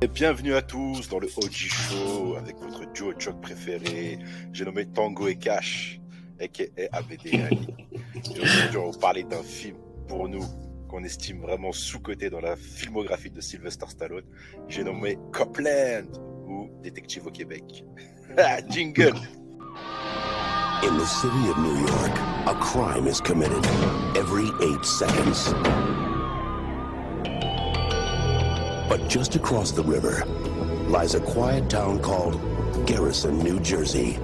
Et bienvenue à tous dans le OG Show avec votre duo choc préféré. J'ai nommé Tango et Cash, aka ABD aujourd'hui, on va vous parler d'un film pour nous qu'on estime vraiment sous-coté dans la filmographie de Sylvester Stallone. J'ai nommé Copland ou Détective au Québec. Ah, Jingle! In the city of New York, a crime is committed every eight seconds. But just across the river lies a quiet town called Garrison, New Jersey,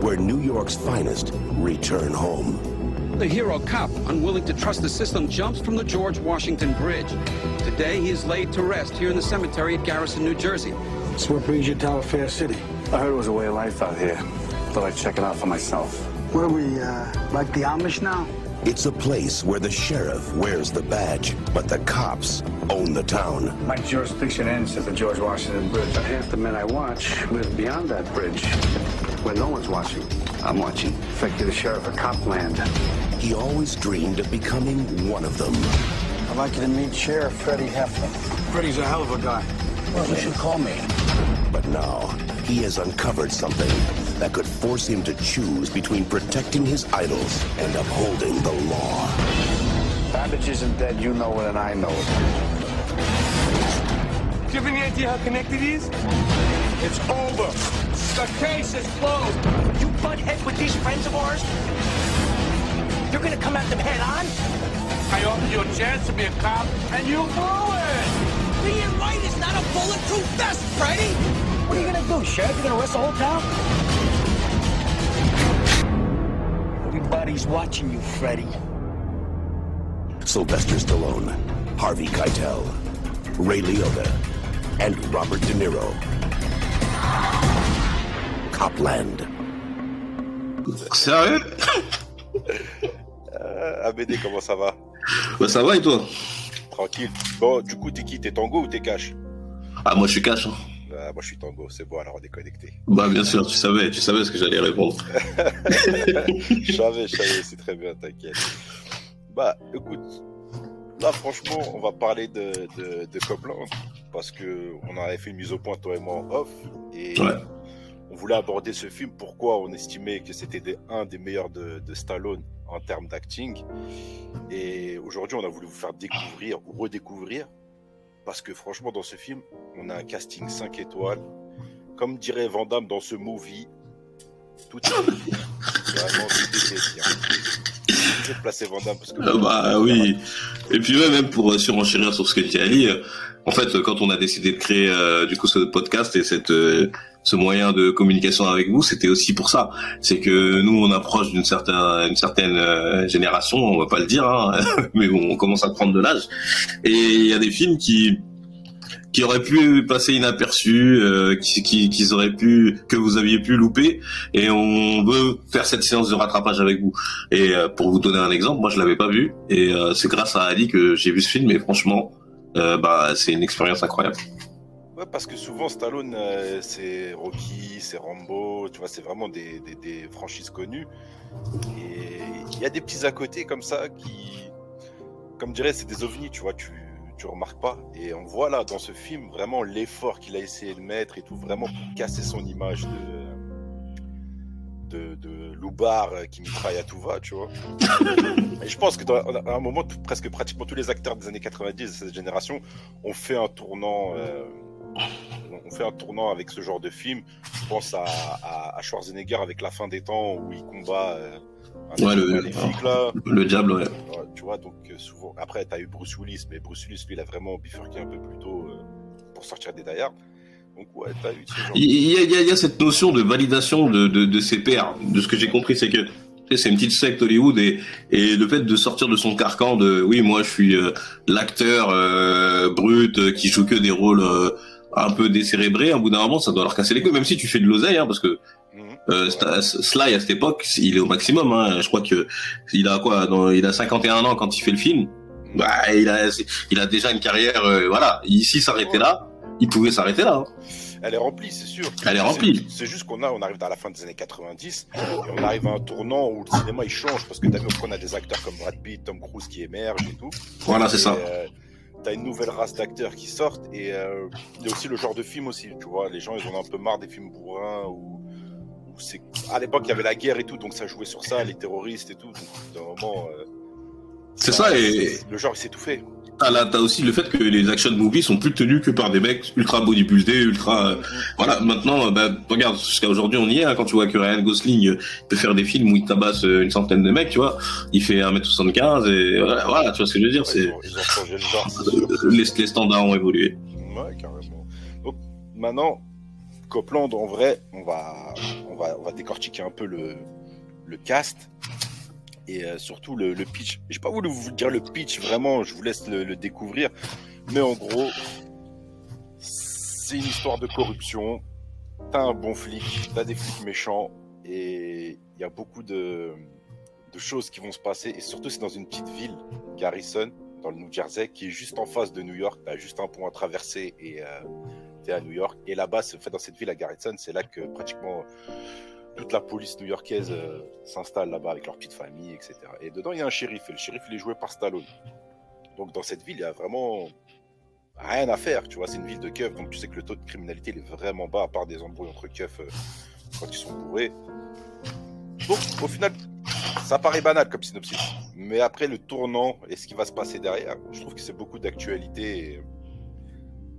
where New York's finest return home. The hero cop, unwilling to trust the system, jumps from the George Washington Bridge. Today, he is laid to rest here in the cemetery at Garrison, New Jersey. So what brings you to our Fair City? I heard it was a way of life out here. Thought I'd check it out for myself. What are we, uh, like the Amish now? It's a place where the sheriff wears the badge, but the cops own the town. My jurisdiction ends at the George Washington Bridge. But half the men I watch live beyond that bridge, where no one's watching. I'm watching. In fact, you're the sheriff of Copland. He always dreamed of becoming one of them. I'd like you to meet Sheriff Freddie Heflin. Freddie's a hell of a guy. Well, you should call me. But now, he has uncovered something that could force him to choose between protecting his idols and upholding the law. Babbage isn't dead. You know it, and I know it. Do you have any idea how connected he is? It's over. The case is closed. You butt heads with these friends of ours? You're gonna come at them head on? I offered you a chance to be a cop, and you blew it. Being right is not a bulletproof vest, Freddy! What are you gonna do, Sheriff? You gonna arrest the whole town? Everybody's watching you, Freddy. Sylvester Stallone, Harvey Keitel, Ray Liotta, and Robert De Niro. Copland. Sérieux Euh, ABD, comment ça va? Bah ça va et toi Tranquille. Bon, du coup, t'es qui? T'es Tango ou t'es Cash? Ah moi je suis cash. hein. Ah, moi, je suis Tango, c'est bon, alors on est connecté. Bah bien sûr, tu savais, tu savais ce que j'allais répondre. je savais, je savais, c'est très bien, t'inquiète. Bah, écoute, là, franchement, on va parler de, de, de Copland, parce que on avait fait une mise au point, toi et moi, en off, et Ouais. on voulait aborder ce film, pourquoi on estimait que c'était des- un des meilleurs de, de Stallone en termes d'acting. Et aujourd'hui, on a voulu vous faire découvrir ou redécouvrir, parce que franchement, dans ce film, on a un casting 5 étoiles. Comme dirait Van Damme dans ce movie, tout est dit. Vraiment, tout était bien. Je placer Van Damme parce que. Ah bah oui. Et puis même pour euh, surenchérir sur ce que tu as dit, euh, en fait, euh, quand on a décidé de créer du coup ce podcast et cette ce moyen de communication avec vous, c'était aussi pour ça. C'est que nous, on approche d'une certaine une certaine euh, génération, on va pas le dire, hein, mais bon, on commence à prendre de l'âge. Et il y a des films qui qui auraient pu passer inaperçus, euh, qui, qui, qu'ils auraient pu, que vous aviez pu louper, et on veut faire cette séance de rattrapage avec vous. Et euh, pour vous donner un exemple, moi je l'avais pas vu, et euh, c'est grâce à Ali que j'ai vu ce film, et franchement, euh, bah c'est une expérience incroyable. Parce que souvent Stallone, euh, c'est Rocky, c'est Rambo, tu vois, c'est vraiment des, franchises connues. Et il y a des petits à côté comme ça qui, comme dirait, c'est des ovnis, tu vois, tu, tu remarques pas. Et on voit là dans ce film vraiment l'effort qu'il a essayé de mettre et tout, vraiment pour casser son image de, de, de qui mitraille à tout va, tu vois. Et je pense que à un moment, presque pratiquement tous les acteurs des années 90 de cette génération ont fait un tournant. euh, on fait un tournant avec ce genre de film. Je pense à, à, à Schwarzenegger avec La fin des temps où il combat euh, un Ouais, le- là. Le diable, ouais. Ouais, tu vois, donc euh, souvent. Après, t'as eu Bruce Willis, mais Bruce Willis, lui, il a vraiment bifurqué un peu plus tôt euh, pour sortir des Die. Donc, ouais, t'as eu ce genre. Il y, a, il y a- il y a cette notion de validation de, de, de ses pairs. De ce que j'ai compris, c'est que c'est une petite secte Hollywood et, et le fait de sortir de son carcan de oui, moi je suis euh, l'acteur euh, brut euh, qui joue que des rôles euh, un peu décérébrés, à bout d'un moment, ça doit leur casser les couilles, même si tu fais de l'oseille, hein, parce que Mhm. euh, Sly à cette époque, il est au maximum. Hein. Je crois que il a quoi dans, Il a 51 ans quand il fait le film. Bah, il a, il a déjà une carrière. euh, voilà. Ici, s'arrêter là, il pouvait s'arrêter là. hein. Elle est remplie, c'est sûr. Elle est remplie. C'est juste qu'on a, on arrive dans la fin des années 90 et on arrive à un tournant où le cinéma il change parce que t'as vu qu'on a des acteurs comme Brad Pitt, Tom Cruise qui émergent et tout. Voilà, c'est ça. euh, t'as une nouvelle race d'acteurs qui sortent et euh, il y a aussi le genre de film aussi, tu vois. Les gens, ils en ont un peu marre des films bourrins ou c'est à l'époque il y avait la guerre et tout, donc ça jouait sur ça, les terroristes et tout. Donc, d'un moment, euh, C'est ça, et le genre il s'est tout fait. T'as là, t'as aussi le fait que les action movies sont plus tenus que par des mecs ultra bodybuildés, ultra, euh, voilà. Maintenant, euh, bah, regarde, jusqu'à aujourd'hui, on y est, hein, quand tu vois que Ryan Gosling euh, peut faire des films où il tabasse une centaine de mecs, tu vois. Il fait 1m75 et voilà, voilà, tu vois ce que je veux dire, Ouais, c'est, ils, ont, ils ont changé le genre. c'est sûr. les, les standards ont évolué. Ouais, carrément. Donc maintenant, Copland, en vrai, on va, on va, on va décortiquer un peu le, le cast et euh, surtout le, le pitch. J'ai pas voulu vous dire le pitch, vraiment, je vous laisse le, découvrir. Mais en gros, c'est une histoire de corruption. T'as un bon flic, t'as des flics méchants et il y a beaucoup de, choses qui vont se passer. Et surtout, c'est dans une petite ville, Garrison, dans le New Jersey, qui est juste en face de New York. T'as juste un pont à traverser et euh, t'es à New York. Et là-bas, c'est- fait, dans cette ville à Garrison, c'est là que pratiquement toute la police new-yorkaise euh, s'installe là-bas avec leur petite famille, etc. Et dedans, il y a un shérif. Et le shérif, il est joué par Stallone. Donc, dans cette ville, il y a vraiment rien à faire. Tu vois, c'est une ville de keufs. Donc, tu sais que le taux de criminalité, est vraiment bas, à part des embrouilles entre keufs euh, quand ils sont bourrés. Donc, au final, ça paraît banal comme synopsis. Mais après, le tournant et ce qui va se passer derrière, je trouve que c'est beaucoup d'actualité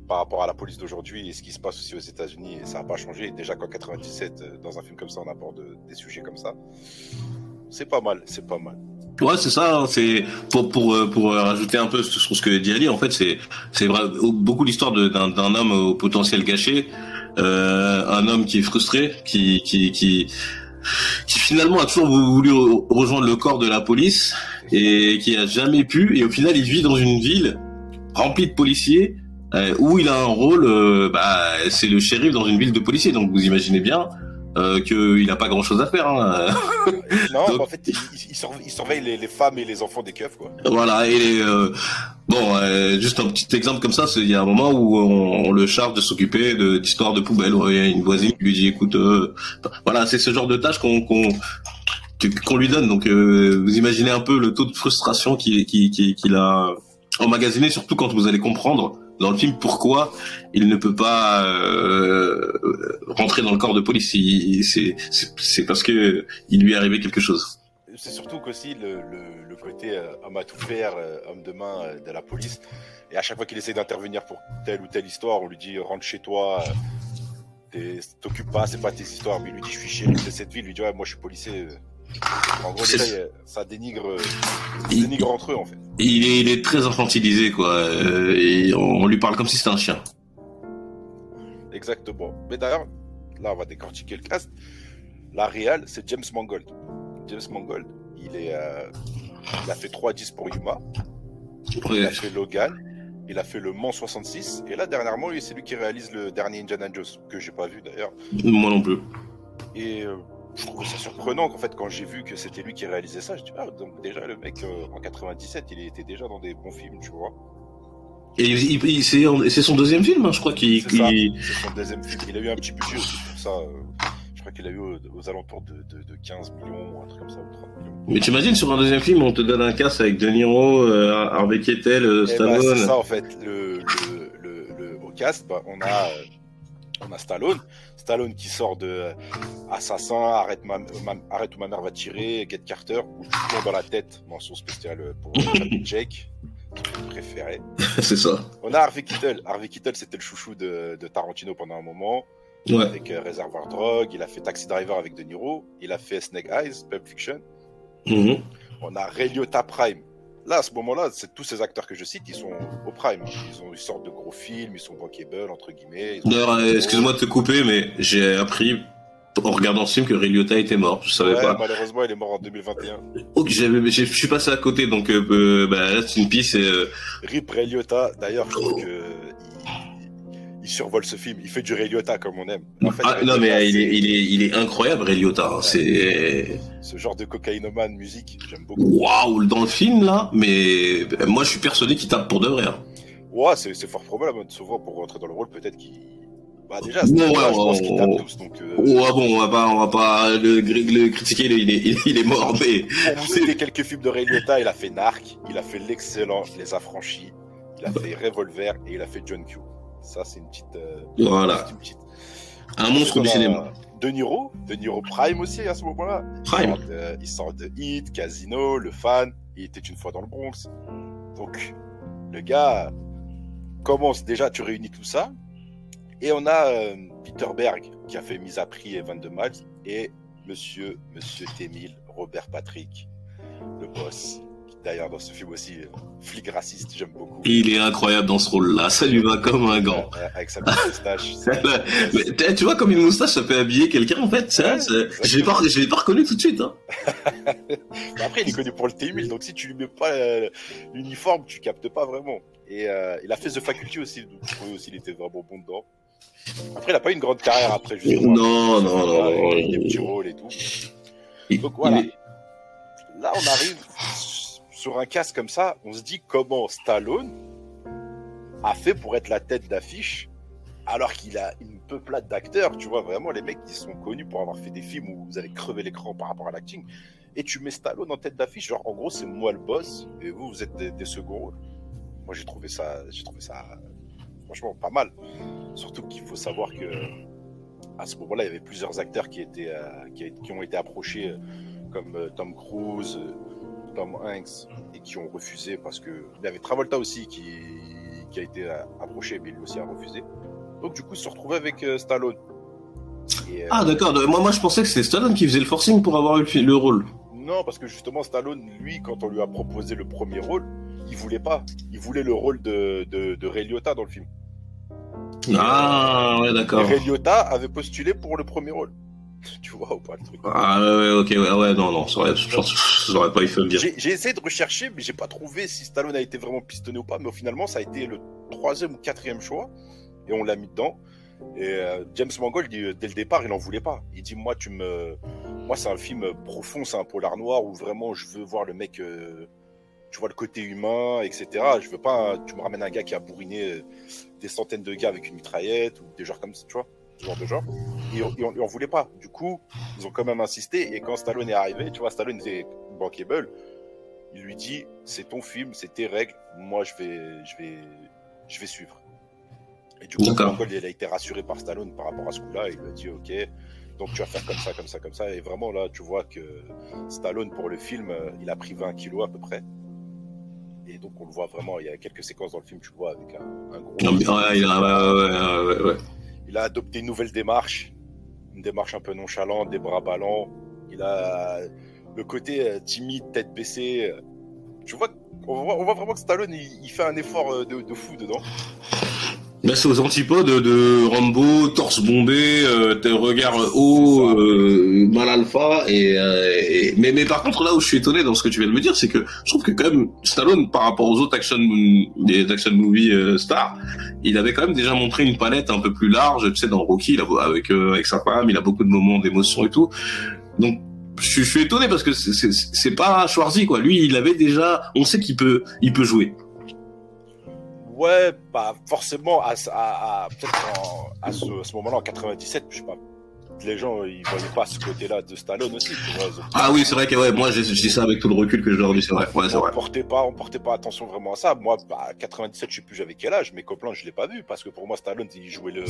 par rapport à la police d'aujourd'hui et ce qui se passe aussi aux États-Unis. Ça n'a pas changé. Déjà qu'en 97, euh, dans un film comme ça, on aborde euh, des sujets comme ça. C'est pas mal, c'est pas mal. Ouais, c'est ça. hein, C'est pour pour euh, pour rajouter un peu sur ce que dit Ali. En fait, c'est beaucoup l'histoire d'un homme au potentiel gâché, un homme qui est frustré, qui qui qui finalement a toujours voulu re- rejoindre le corps de la police et qui a jamais pu. Et au final, il vit dans une ville remplie de policiers euh, où il a un rôle. euh, bah, c'est le shérif dans une ville de policiers. Donc vous imaginez bien. Euh, qu'il a pas grand chose à faire. Hein. Non, Donc- en fait, il, il- il surveille, il surveille les, les femmes et les enfants des keufs, quoi. Voilà, et euh, bon, euh, juste un petit exemple comme ça, il y a un moment où on, on le charge de s'occuper de d'histoires de poubelle. Il y a une voisine qui lui dit, écoute, euh, voilà, c'est ce genre de tâche qu'on qu'on qu'on lui donne. Donc, euh, vous imaginez un peu le taux de frustration qu'il qu'il qu'il a emmagasiné, surtout quand vous allez comprendre dans le film pourquoi il ne peut pas euh, rentrer dans le corps de police? C'est parce que il lui est arrivé quelque chose. C'est surtout qu'aussi le, côté euh, homme à tout faire, euh, homme de main de la police. Et à chaque fois qu'il essaie d'intervenir pour telle ou telle histoire, on lui dit rentre chez toi, t'occupes pas, c'est pas tes histoires. Mais il lui dit je suis shérif de cette ville, il lui dit ouais, moi je suis policier. En gros, euh, ça dénigre, euh, ça Il- dénigre entre eux en fait. Il est, il est très infantilisé, quoi. euh, et on, lui parle comme si c'était un chien. Exactement. Mais d'ailleurs, là, on va décortiquer le cast. La réal, c'est James Mangold. James Mangold, il est, euh, il a fait 3-10 pour Yuma. Il a fait Logan. Il a fait le Mans 66. Et là, dernièrement, lui, c'est lui qui réalise le dernier Indiana Jones, que j'ai pas vu d'ailleurs. Moi non plus. Et euh, je trouve ça surprenant qu'en fait, quand j'ai vu que c'était lui qui réalisait ça, je dis, ah, donc déjà, le mec, euh, en 97, il était déjà dans des bons films, tu vois. Et il, il- il- c'est son deuxième film, hein, je crois qu'il. C'est son deuxième film. Il a eu un petit budget aussi pour ça. euh, je crois qu'il a eu aux, aux alentours de, de, de 15 millions, un truc comme ça, ou 30 millions. Mais t'imagines sur un deuxième film, on te donne un cast avec De Niro, euh, Harvey Keitel, euh, Eh ben, Stallone. c'est ça en fait. Le, le, le, le- au cast, bah, on a on a Stallone, Stallone qui sort de euh, Assassin, arrête, ma, ma- arrête où ma mère va tirer, Get Carter, ou plomb dans la tête, mention spéciale pour Jake, préféré. c'est ça. On a Harvey Keitel. Harvey Keitel, c'était le chouchou de, de Tarantino pendant un moment, Ouais. avec euh, Reservoir Drug. Il a fait Taxi Driver avec De Niro. Il a fait Snake Eyes, Pulp Fiction. Mhm. On a Ray Liotta Prime. Là, à ce moment-là, c'est tous ces acteurs que je cite, ils sont au prime. Ils ont une sorte de gros films, ils sont bankable, entre guillemets. D'ailleurs, euh, excuse-moi de te couper, mais j'ai appris en regardant ce film que Ray Liotta était mort. Je savais Ouais, pas. malheureusement, il est mort en 2021. Ok, j'avais- j'ai- je suis passé à côté, donc euh, euh, bah, là, c'est une piste. euh, Rip Ray Liotta, d'ailleurs, je trouve que il, survole ce film. Il fait du Ray Liotta comme on aime. En fait, ah, non, mais il est, il est, il est incroyable, Ray Liotta. hein. C'est ce genre de cocaïnomane musique, j'aime beaucoup. waouh dans le film là. Mais euh, moi, je suis persuadé qu'il tape pour de vrai. hein. Ouais, c'est c'est fort probable, hein, souvent pour rentrer dans le rôle, peut-être qu'il. Bah, déjà, Ouais, c'est ouais, je pense ouais, qu'ils tapent ouais. tous. Donc, euh, Ouais, bon, on va pas, on va pas le, le critiquer. Il est, il est, il est mort, mais Pour vous citer quelques films de Ray Liotta, il a fait Narc, il a fait l'excellent Les Affranchis, il a fait Revolver et il a fait John Q. Ça, c'est une petite. euh, Voilà. c'est une petite- Un monstre du cinéma. De Niro, De Niro Prime aussi à ce moment-là. Il Prime. sort de- Il sort de Hit, Casino, Le Fan. Il était une fois dans le Bronx. Donc, le gars commence déjà, tu réunis tout ça. Et on a euh, Peter Berg qui a fait Mise à prix et 22 miles. Et monsieur, monsieur Témil, Robert Patrick, le boss. D'ailleurs, dans ce film aussi, flic raciste, j'aime beaucoup. Il est incroyable dans ce rôle-là. Ça lui va comme un gant. Avec sa petite moustache. Mais tu vois, comme une moustache, ça peut habiller quelqu'un, en fait. Ouais, je l'ai pas, je l'ai pas reconnu tout de suite. Hein. Mais après, il est connu pour le T1000, donc si tu lui mets pas euh, l'uniforme, tu captes pas vraiment. Et euh, il a fait The Faculty aussi, donc je aussi il était vraiment bon dedans. Après, il a pas eu une grande carrière après, justement. Non, non, non, non. Des petits rôles et tout. Donc voilà. Là, on arrive sur un casque comme ça, on se dit comment Stallone a fait pour être la tête d'affiche alors qu'il a une peuplade d'acteurs, tu vois, vraiment les mecs qui sont connus pour avoir fait des films où vous avez crevé l'écran par rapport à l'acting, et tu mets Stallone en tête d'affiche, genre en gros c'est moi le boss, et vous vous êtes des, seconds rôles. Moi j'ai trouvé ça, j'ai trouvé ça franchement pas mal. Surtout qu'il faut savoir que à ce moment-là il y avait plusieurs acteurs qui étaient, euh, qui, ont été approchés, euh, comme euh, Tom Cruise, Tom Hanks, et qui ont refusé parce que il y avait Travolta aussi qui, qui a été euh, approché, mais lui aussi a refusé. Donc du coup, ils se retrouvaient avec euh, Stallone. Et, euh, Ah, d'accord. Moi, moi, je pensais que c'était Stallone qui faisait le forcing pour avoir eu le, rôle. Non, parce que justement, Stallone, lui, quand on lui a proposé le premier rôle, il voulait pas. Il voulait le rôle de, de, de Ray Liotta dans le film. Ah, ouais, Et d'accord. Ray Liotta avait postulé pour le premier rôle. Tu vois ou pas le truc Ah, ouais, ok, ouais, ouais, non, non, ça aurait, je pense, ça aurait pas eu fait dire. J'ai essayé de rechercher, mais j'ai pas trouvé si Stallone a été vraiment pistonné ou pas. Mais finalement, ça a été le troisième ou quatrième choix, et on l'a mis dedans. Et euh, James Mangold, il- dès le départ, il en voulait pas. Il dit moi, tu me, moi, c'est un film profond, c'est un polar noir où vraiment je veux voir le mec, euh, tu vois le côté humain, etc. Je veux pas, tu me ramènes un gars qui a bourriné euh, des centaines de gars avec une mitraillette ou des genres comme ça, tu vois, ce genre de genre. Et on, on voulait pas. Du coup, ils ont quand même insisté. Et quand Stallone est arrivé, tu vois, Stallone était bankable. Il lui dit, c'est ton film, c'est tes règles. Moi, je vais, je vais, je vais suivre. Et du coup. Mangold, il a été rassuré par Stallone par rapport à ce coup-là. Il lui a dit, ok, donc tu vas faire comme ça, comme ça, comme ça. Et vraiment, là, tu vois que Stallone, pour le film, il a pris 20 kilos à peu près. Et donc, on le voit vraiment, il y a quelques séquences dans le film, tu le vois, avec un, un gros. Non, mais, ouais, il a, ouais, ouais, ouais, ouais, ouais. Il a adopté une nouvelle démarche, une démarche un peu nonchalante, des bras ballants. Il a le côté euh, timide, tête baissée. euh. Tu vois, on voit, vraiment que Stallone, il, il fait un effort euh, de, de fou dedans. Là, c'est aux antipodes de Rambo, torse bombé, euh, tes regards haut, euh, mal alpha. Et, euh, mais, mais par contre, là où je suis étonné dans ce que tu viens de me dire, c'est que je trouve que quand même Stallone, par rapport aux autres action des action movie euh, stars, il avait quand même déjà montré une palette un peu plus large. Tu sais, dans Rocky, il a, avec euh, avec sa femme, il a beaucoup de moments d'émotion et tout. Donc je, suis- je suis étonné parce que c'est pas Schwarzy quoi. Lui, il avait déjà, on sait qu'il peut, il peut jouer. Ouais, pas forcément à, à, à- peut-être en- à ce, à ce moment-là, en 97, je sais pas. Les gens, ils voyaient pas ce côté-là de Stallone aussi. Tu vois, Ah oui, c'est vrai que ouais, moi j'ai je dis ça avec tout le recul que j'ai aujourd'hui, c'est vrai. Ouais, c'est on vrai. portait pas, on portait pas attention vraiment à ça. Moi, bah, à 97, je sais plus j'avais quel âge. Mes copains, je l'ai pas vu parce que pour moi, Stallone, il jouait le,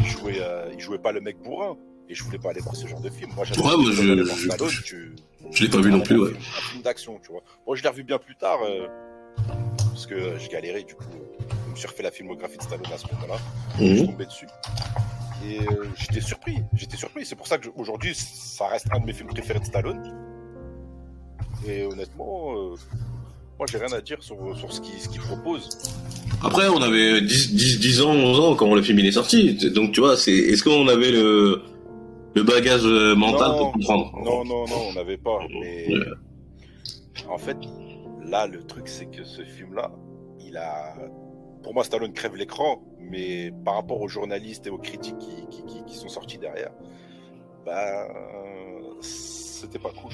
il jouait, euh, il jouait pas le mec bourrin. Et je voulais pas aller voir ce genre de film. Moi, Ouais, je- je- Stallone, tu- Je l'ai pas vu non plus, ouais. Un film, d'action, tu vois. Moi, je l'ai revu bien plus tard euh, parce que je galérais. Du coup, euh, suis refait la filmographie de Stallone à ce moment-là. Je suis Mhm. tombé dessus. Et euh, j'étais surpris. J'étais surpris. C'est pour ça que je- aujourd'hui, ça reste un de mes films préférés de Stallone. Et honnêtement, euh, moi, j'ai rien à dire sur, sur ce qu'il ce qu'il propose. Après, on avait 10, 10, 10 ans, 11 ans quand le film il est sorti. Donc, tu vois, c'est, est-ce qu'on avait le, le bagage euh, mental Non, pour comprendre? Non, non, non, on n'avait pas. Mais Ouais. en fait, là, le truc, c'est que ce film-là, il a. Pour moi, Stallone crève l'écran, mais par rapport aux journalistes et aux critiques qui, qui, qui- qui sont sortis derrière, bah. C'était pas cool.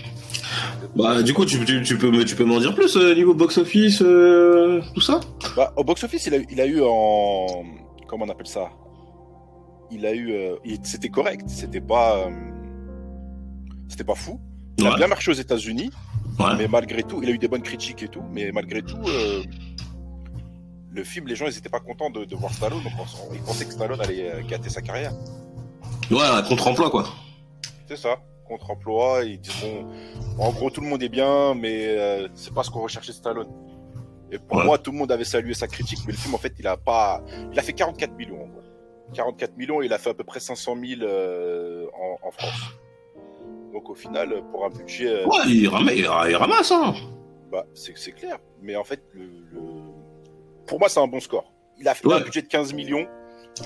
Bah, du coup, tu, tu, tu peux, tu peux m'en dire plus euh, niveau box-office, euh, tout ça? Bah, au box-office, il a, il a eu en. Comment on appelle ça? Il a eu. euh, C'était correct. C'était pas. euh, C'était pas fou. Il a bien marché aux États-Unis. Ouais. Mais malgré tout, il a eu des bonnes critiques et tout, mais malgré tout, le film, les gens, ils étaient pas contents de, de voir Stallone. Donc, on- ils pensaient que Stallone allait euh, gâter sa carrière. Ouais, un contre-emploi, quoi. C'est ça. Contre-emploi. Ils disent bon, en gros, tout le monde est bien, mais euh, c'est pas ce qu'on recherchait Stallone. Et pour Ouais. moi, tout le monde avait salué sa critique, mais le film, en fait, il a pas, il a fait 44 millions. En gros. 44 millions, il a fait à peu près 500 000 euh, en, en France. Donc au final, pour un budget, euh, Ouais, il ramasse, il ramasse hein. bah, c'est c'est clair. Mais en fait, le, le- pour moi, c'est un bon score. Il a fait Ouais. un budget de 15 millions.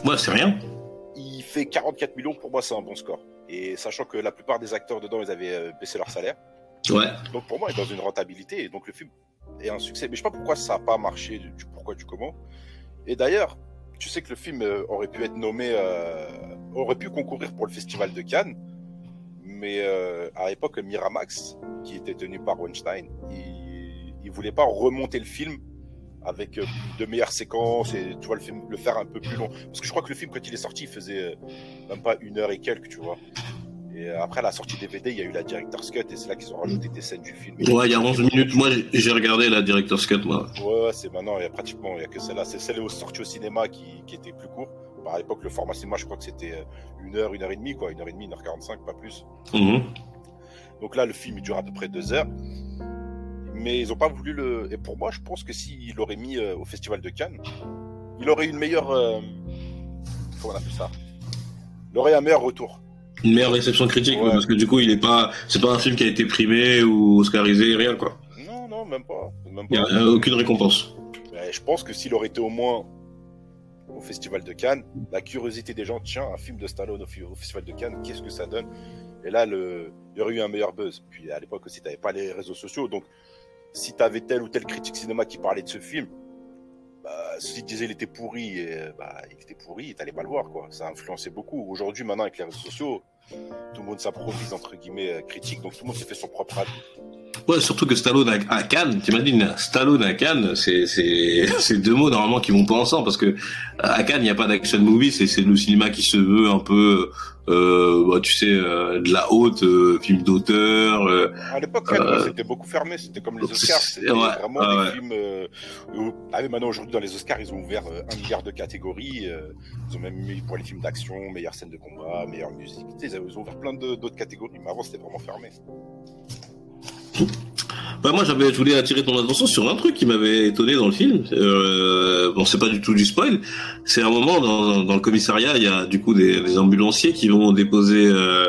Ouais, c'est rien. Il fait 44 millions. Pour moi, c'est un bon score. Et sachant que la plupart des acteurs dedans, ils avaient euh, baissé leur salaire. Ouais. Donc pour moi, il est dans une rentabilité. Et donc le film est un succès. Mais je sais pas pourquoi ça n'a pas marché, du pourquoi, du comment. Et d'ailleurs, tu sais que le film euh, aurait pu être nommé, euh, aurait pu concourir pour le festival de Cannes. Mais euh, à l'époque, Miramax, qui était tenu par Weinstein, il, il voulait pas remonter le film avec euh, de meilleures séquences et tu vois le film le faire un peu plus long. Parce que je crois que le film quand il est sorti, il faisait euh, même pas une heure et quelques, tu vois. Et euh, après la sortie DVD, il y a eu la director's cut et c'est là qu'ils ont rajouté des scènes du film. Ouais, il y a 11 minutes. Moi, j'ai- regardé la Director's Cut, moi. Ouais, ouais, c'est maintenant, il y a pratiquement, il y a que celle-là. C'est celle sortie au cinéma qui, qui était plus court. Par l'époque, le format cinéma, je crois que c'était une heure, une heure et demie, quoi. Une heure et demie, une heure quarante-cinq, pas plus. Mhm. Donc là, le film, il dure à peu près deux heures. Mais ils ont pas voulu le. Et pour moi, je pense que s'il l'aurait mis euh, au Festival de Cannes, il aurait une meilleure. euh, Comment on appelle ça? Il aurait un meilleur retour. Une meilleure réception critique, Ouais. parce que du coup, il est pas, c'est pas un film qui a été primé ou oscarisé, rien, quoi. Non, non, même pas. Même Il y pas. a aucune récompense. Mais je pense que s'il aurait été au moins au Festival de Cannes, la curiosité des gens, tiens, un film de Stallone au Festival de Cannes, qu'est-ce que ça donne? Et là, le... il y aurait eu un meilleur buzz. Puis à l'époque aussi, tu n'avais pas les réseaux sociaux. Donc, si tu avais tel ou tel critique cinéma qui parlait de ce film, bah, s'il disait il était pourri, bah, il était pourri, t'allais pas le voir. quoi. Ça a influencé beaucoup. Aujourd'hui, maintenant, avec les réseaux sociaux, tout le monde s'improvise, entre guillemets, euh, critique. Donc, tout le monde s'est fait son propre avis. Ouais, surtout que Stallone à, à Cannes, t'imagines, Stallone à Cannes, c'est, c'est, c'est deux mots normalement qui vont pas ensemble parce que à Cannes, il n'y a pas d'action movie, c'est, c'est le cinéma qui se veut un peu, euh, bah, tu sais, euh, de la haute, euh, film d'auteur, euh, À l'époque, Euh, c'était beaucoup fermé. C'était comme les Oscars. C'était ouais, vraiment ouais, des films. Euh, où- ah, mais maintenant, aujourd'hui, dans les Oscars, ils ont ouvert un milliard de catégories. euh, ils ont même mis pour les films d'action, meilleure scène de combat, meilleure musique. Tu sais, ils ont ouvert plein de- d'autres catégories. Mais avant, c'était vraiment fermé. Bah moi j'avais je voulais attirer ton attention sur un truc qui m'avait étonné dans le film. Euh, bon c'est pas du tout du spoil. C'est un moment dans, dans le commissariat il y a du coup des, des ambulanciers qui vont déposer euh,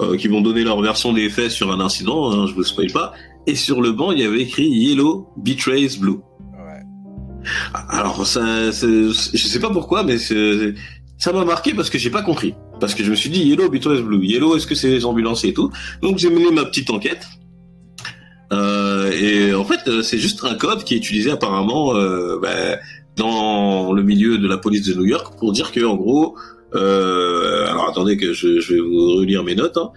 euh, qui vont donner leur version des faits sur un incident. Hein, je vous spoil pas. Et sur le banc il y avait écrit Yellow betrays Blue. Ouais. Alors ça, je sais pas pourquoi mais ça m'a marqué parce que j'ai pas compris. Parce que je me suis dit Yellow betrays Blue. Yellow est-ce que c'est les ambulanciers et tout? Donc j'ai mené ma petite enquête. Euh, et en fait, euh, c'est juste un code qui est utilisé apparemment euh, bah, dans le milieu de la police de New York pour dire que, en gros, euh, alors attendez que je, je vais vous relire mes notes. hein.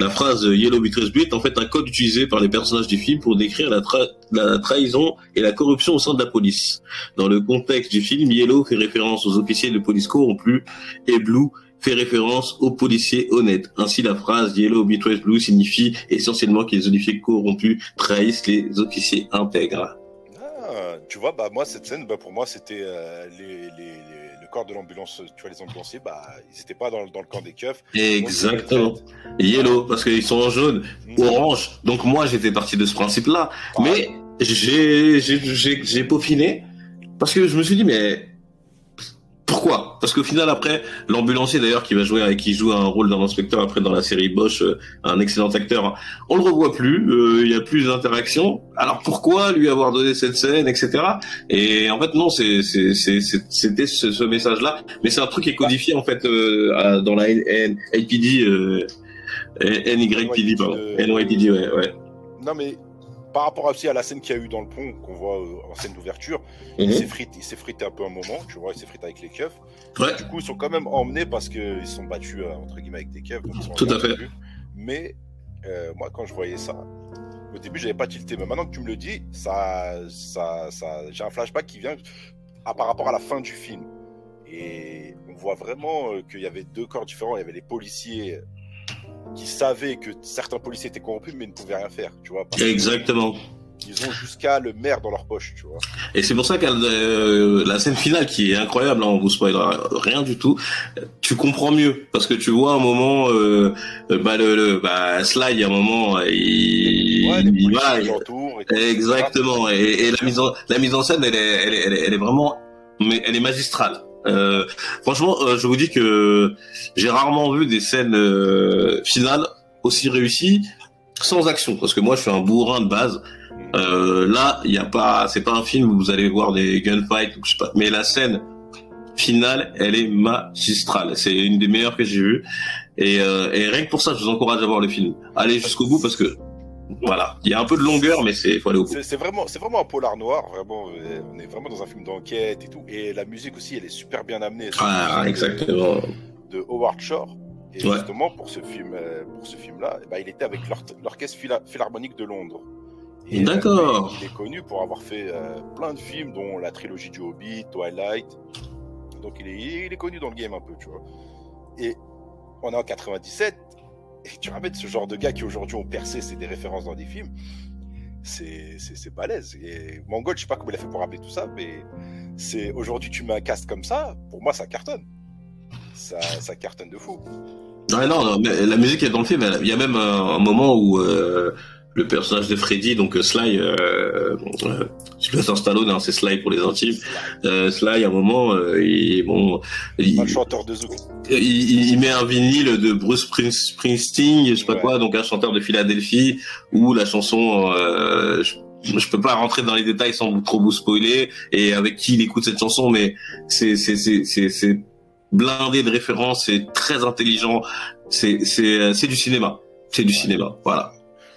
La phrase Yellow Betrays Blue est en fait un code utilisé par les personnages du film pour décrire la, tra- la trahison et la corruption au sein de la police. Dans le contexte du film, Yellow fait référence aux officiers de police corrompus et Blue fait référence aux policiers honnêtes. Ainsi, la phrase Yellow Betrays Blue signifie essentiellement que les officiers corrompus trahissent les officiers intègres. Ah, tu vois, bah, moi, cette scène, bah, pour moi, c'était euh, les, les- les- le corps de l'ambulance. Tu vois, les ambulanciers, bah, ils n'étaient pas dans, dans le camp des keufs. Exactement. Yellow, parce qu'ils sont en jaune, orange. Donc moi, j'étais parti de ce principe-là. Mais j'ai, j'ai, j'ai, j'ai peaufiné parce que je me suis dit, mais pourquoi? Parce qu'au final, après, l'ambulancier d'ailleurs qui va jouer, qui joue un rôle d'un inspecteur après dans la série Bosch, euh, un excellent acteur, on le revoit plus. euh, Il y a plus d'interaction. Alors pourquoi lui avoir donné cette scène, etc. Et en fait, non, c'est, c'est, c'est, c'était ce, ce message-là. Mais c'est un truc qui est codifié en fait euh, dans la N- N- NPD, euh, NYPD, pardon. NYPD, ouais, ouais. Non, mais par rapport aussi à la scène qu'il y a eu dans le pont, qu'on voit euh, en scène d'ouverture, Mhm. il s'est frité, il s'est frité un peu un moment, tu vois, il s'est frité avec les keufs. Ouais. Du coup, ils sont quand même emmenés parce qu'ils sont battus, euh, entre guillemets, avec des keufs. Tout à fait. début. Mais euh, moi, quand je voyais ça, au début, j'avais pas tilté. Mais maintenant que tu me le dis, ça, ça, ça, j'ai un flashback qui vient à, par rapport à la fin du film. Et on voit vraiment qu'il y avait deux corps différents. Il y avait les policiers qui savaient que certains policiers étaient corrompus, mais ne pouvaient rien faire, tu vois. Exactement. ils ont jusqu'à le maire dans leur poche, tu vois. Et c'est pour ça que euh, la scène finale qui est incroyable, hein, on vous spoilera rien du tout, tu comprends mieux parce que tu vois un moment, euh, bah le, le bah Sly, à un moment, il, Ouais, les il- il- et tout, exactement. Et, et la mise en la mise en scène, elle est elle est, elle est, elle est vraiment, mais elle est magistrale. Euh, franchement, euh, je vous dis que j'ai rarement vu des scènes euh, finales aussi réussies sans action parce que moi je suis un bourrin de base. Euh, là il y a pas c'est pas un film où vous allez voir des gunfights je sais pas mais la scène finale elle est magistrale. C'est une des meilleures que j'ai vues. Et, euh, et rien que pour ça je vous encourage à voir le film. Allez jusqu'au bout parce que voilà il y a un peu de longueur mais c'est faut aller au bout C'est vraiment, c'est vraiment un polar noir, vraiment. euh, On est vraiment dans un film d'enquête et tout. Et la musique aussi, elle est super bien amenée. Ah exactement De, de Howard Shore. Et Ouais. justement, pour ce film, euh, pour ce film-là, eh ben, il était avec l'or- l'orchestre philharmonique de Londres. Euh, D'accord. il est connu pour avoir fait euh, plein de films, dont la trilogie du Hobbit, Twilight. Donc il est, il est connu dans le game un peu, tu vois. Et on est en 97, et tu ramènes ce genre de gars qui aujourd'hui ont percé, c'est des références dans des films. C'est balèze. Et Mongol, je sais pas comment il a fait pour rappeler tout ça, mais c'est aujourd'hui tu mets un cast comme ça, pour moi ça cartonne. Ça, ça cartonne de fou. Ouais, non, non, mais la musique est dans le film. Il y a même un, un moment où euh, le personnage de Freddy, donc euh, Sly, euh, euh, Sylvester Stallone, hein, c'est Sly pour les intimes. Euh, Sly, à un moment, euh, il, bon, il, le chanteur de il, il- met un vinyle de Bruce Spring- Springsteen, je sais pas Ouais. quoi, donc un chanteur de Philadelphie, où la chanson, euh, je, je peux pas rentrer dans les détails sans trop vous spoiler, et avec qui il écoute cette chanson, mais c'est c'est c'est c'est c'est blindé de références, c'est très intelligent, c'est c'est euh, c'est du cinéma, c'est du cinéma, voilà.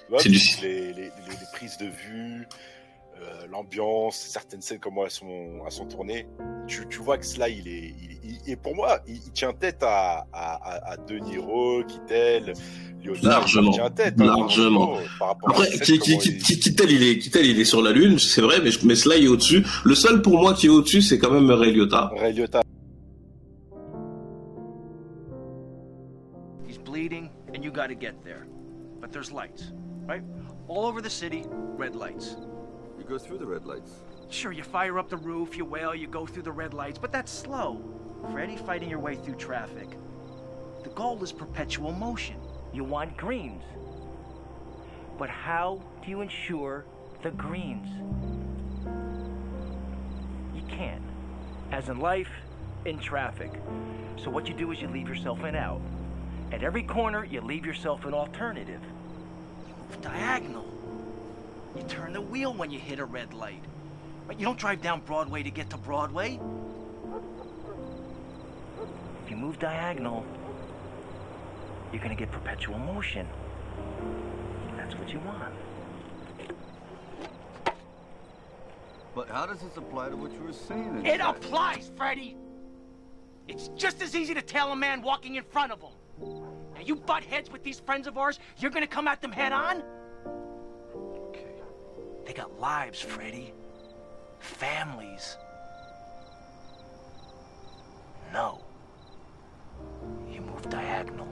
Ouais, C'est du- les, les, les- les prises de vue, euh, l'ambiance, certaines scènes, comment elles sont, elles sont tournées. Tu, tu vois que cela, il est. il- il- et pour moi, il, il tient tête à, à, à, à De Niro, Kittel, Léonard. Largement. Il tient tête. Largement. franchement, par rapport à Après, qui, qui, qui, il- qui- Kittel, il est, Kittel, il est sur la lune, c'est vrai, mais, je- mais Sly est au-dessus. Le seul pour moi qui est au-dessus, c'est quand même Ray Liotta. Ray Liotta. He's bleeding, and you gotta get there. But there's lights, right? All over the city, red lights. You go through the red lights. Sure, you fire up the roof, you wail, you go through the red lights, but that's slow. Freddy fighting your way through traffic. The goal is perpetual motion. You want greens. But how do you ensure the greens? You can't. As in life, in traffic. So what you do is you leave yourself an out. At every corner, you leave yourself an alternative. Diagonal. You turn the wheel when you hit a red light. But you don't drive down Broadway to get to Broadway. If you move diagonal, you're gonna get perpetual motion. That's what you want. But how does this apply to what you were saying? It applies, Freddy! It's just as easy to tail a man walking in front of him. Now, you butt heads with these friends of ours, you're gonna come at them head on? Okay. They got lives, Freddy. Families. No. You move diagonal.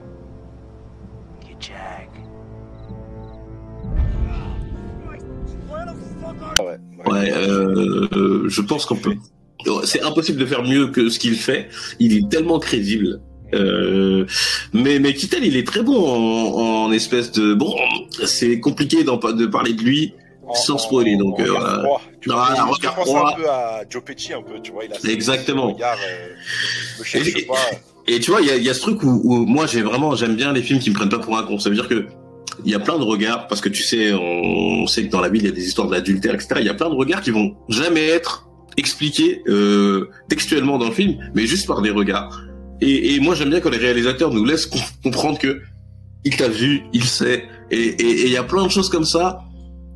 You jag. Ouais. Ouais, euh, je pense qu'on peut. C'est impossible de faire mieux que ce qu'il fait. Il est tellement crédible. Euh, mais mais Kittel, il est très bon en, en espèce de bon. C'est compliqué de parler de lui En- sans spoiler. Donc euh, voilà. Tu Voilà, vois, je pense un peu à Joe Pesci, un peu, tu vois. Il a Exactement. regard, euh, cherche Et- pas. Et tu vois, il y a, il y a ce truc où, où moi j'ai vraiment j'aime bien les films qui me prennent pas pour un con. Ça veut dire que il y a plein de regards parce que tu sais, on, on sait que dans la ville il y a des histoires d'adultère, etc. Il y a plein de regards qui vont jamais être expliqués euh, textuellement dans le film, mais juste par des regards. Et, et moi j'aime bien quand les réalisateurs nous laissent com- comprendre que il t'a vu, il sait. Et il y a plein de choses comme ça.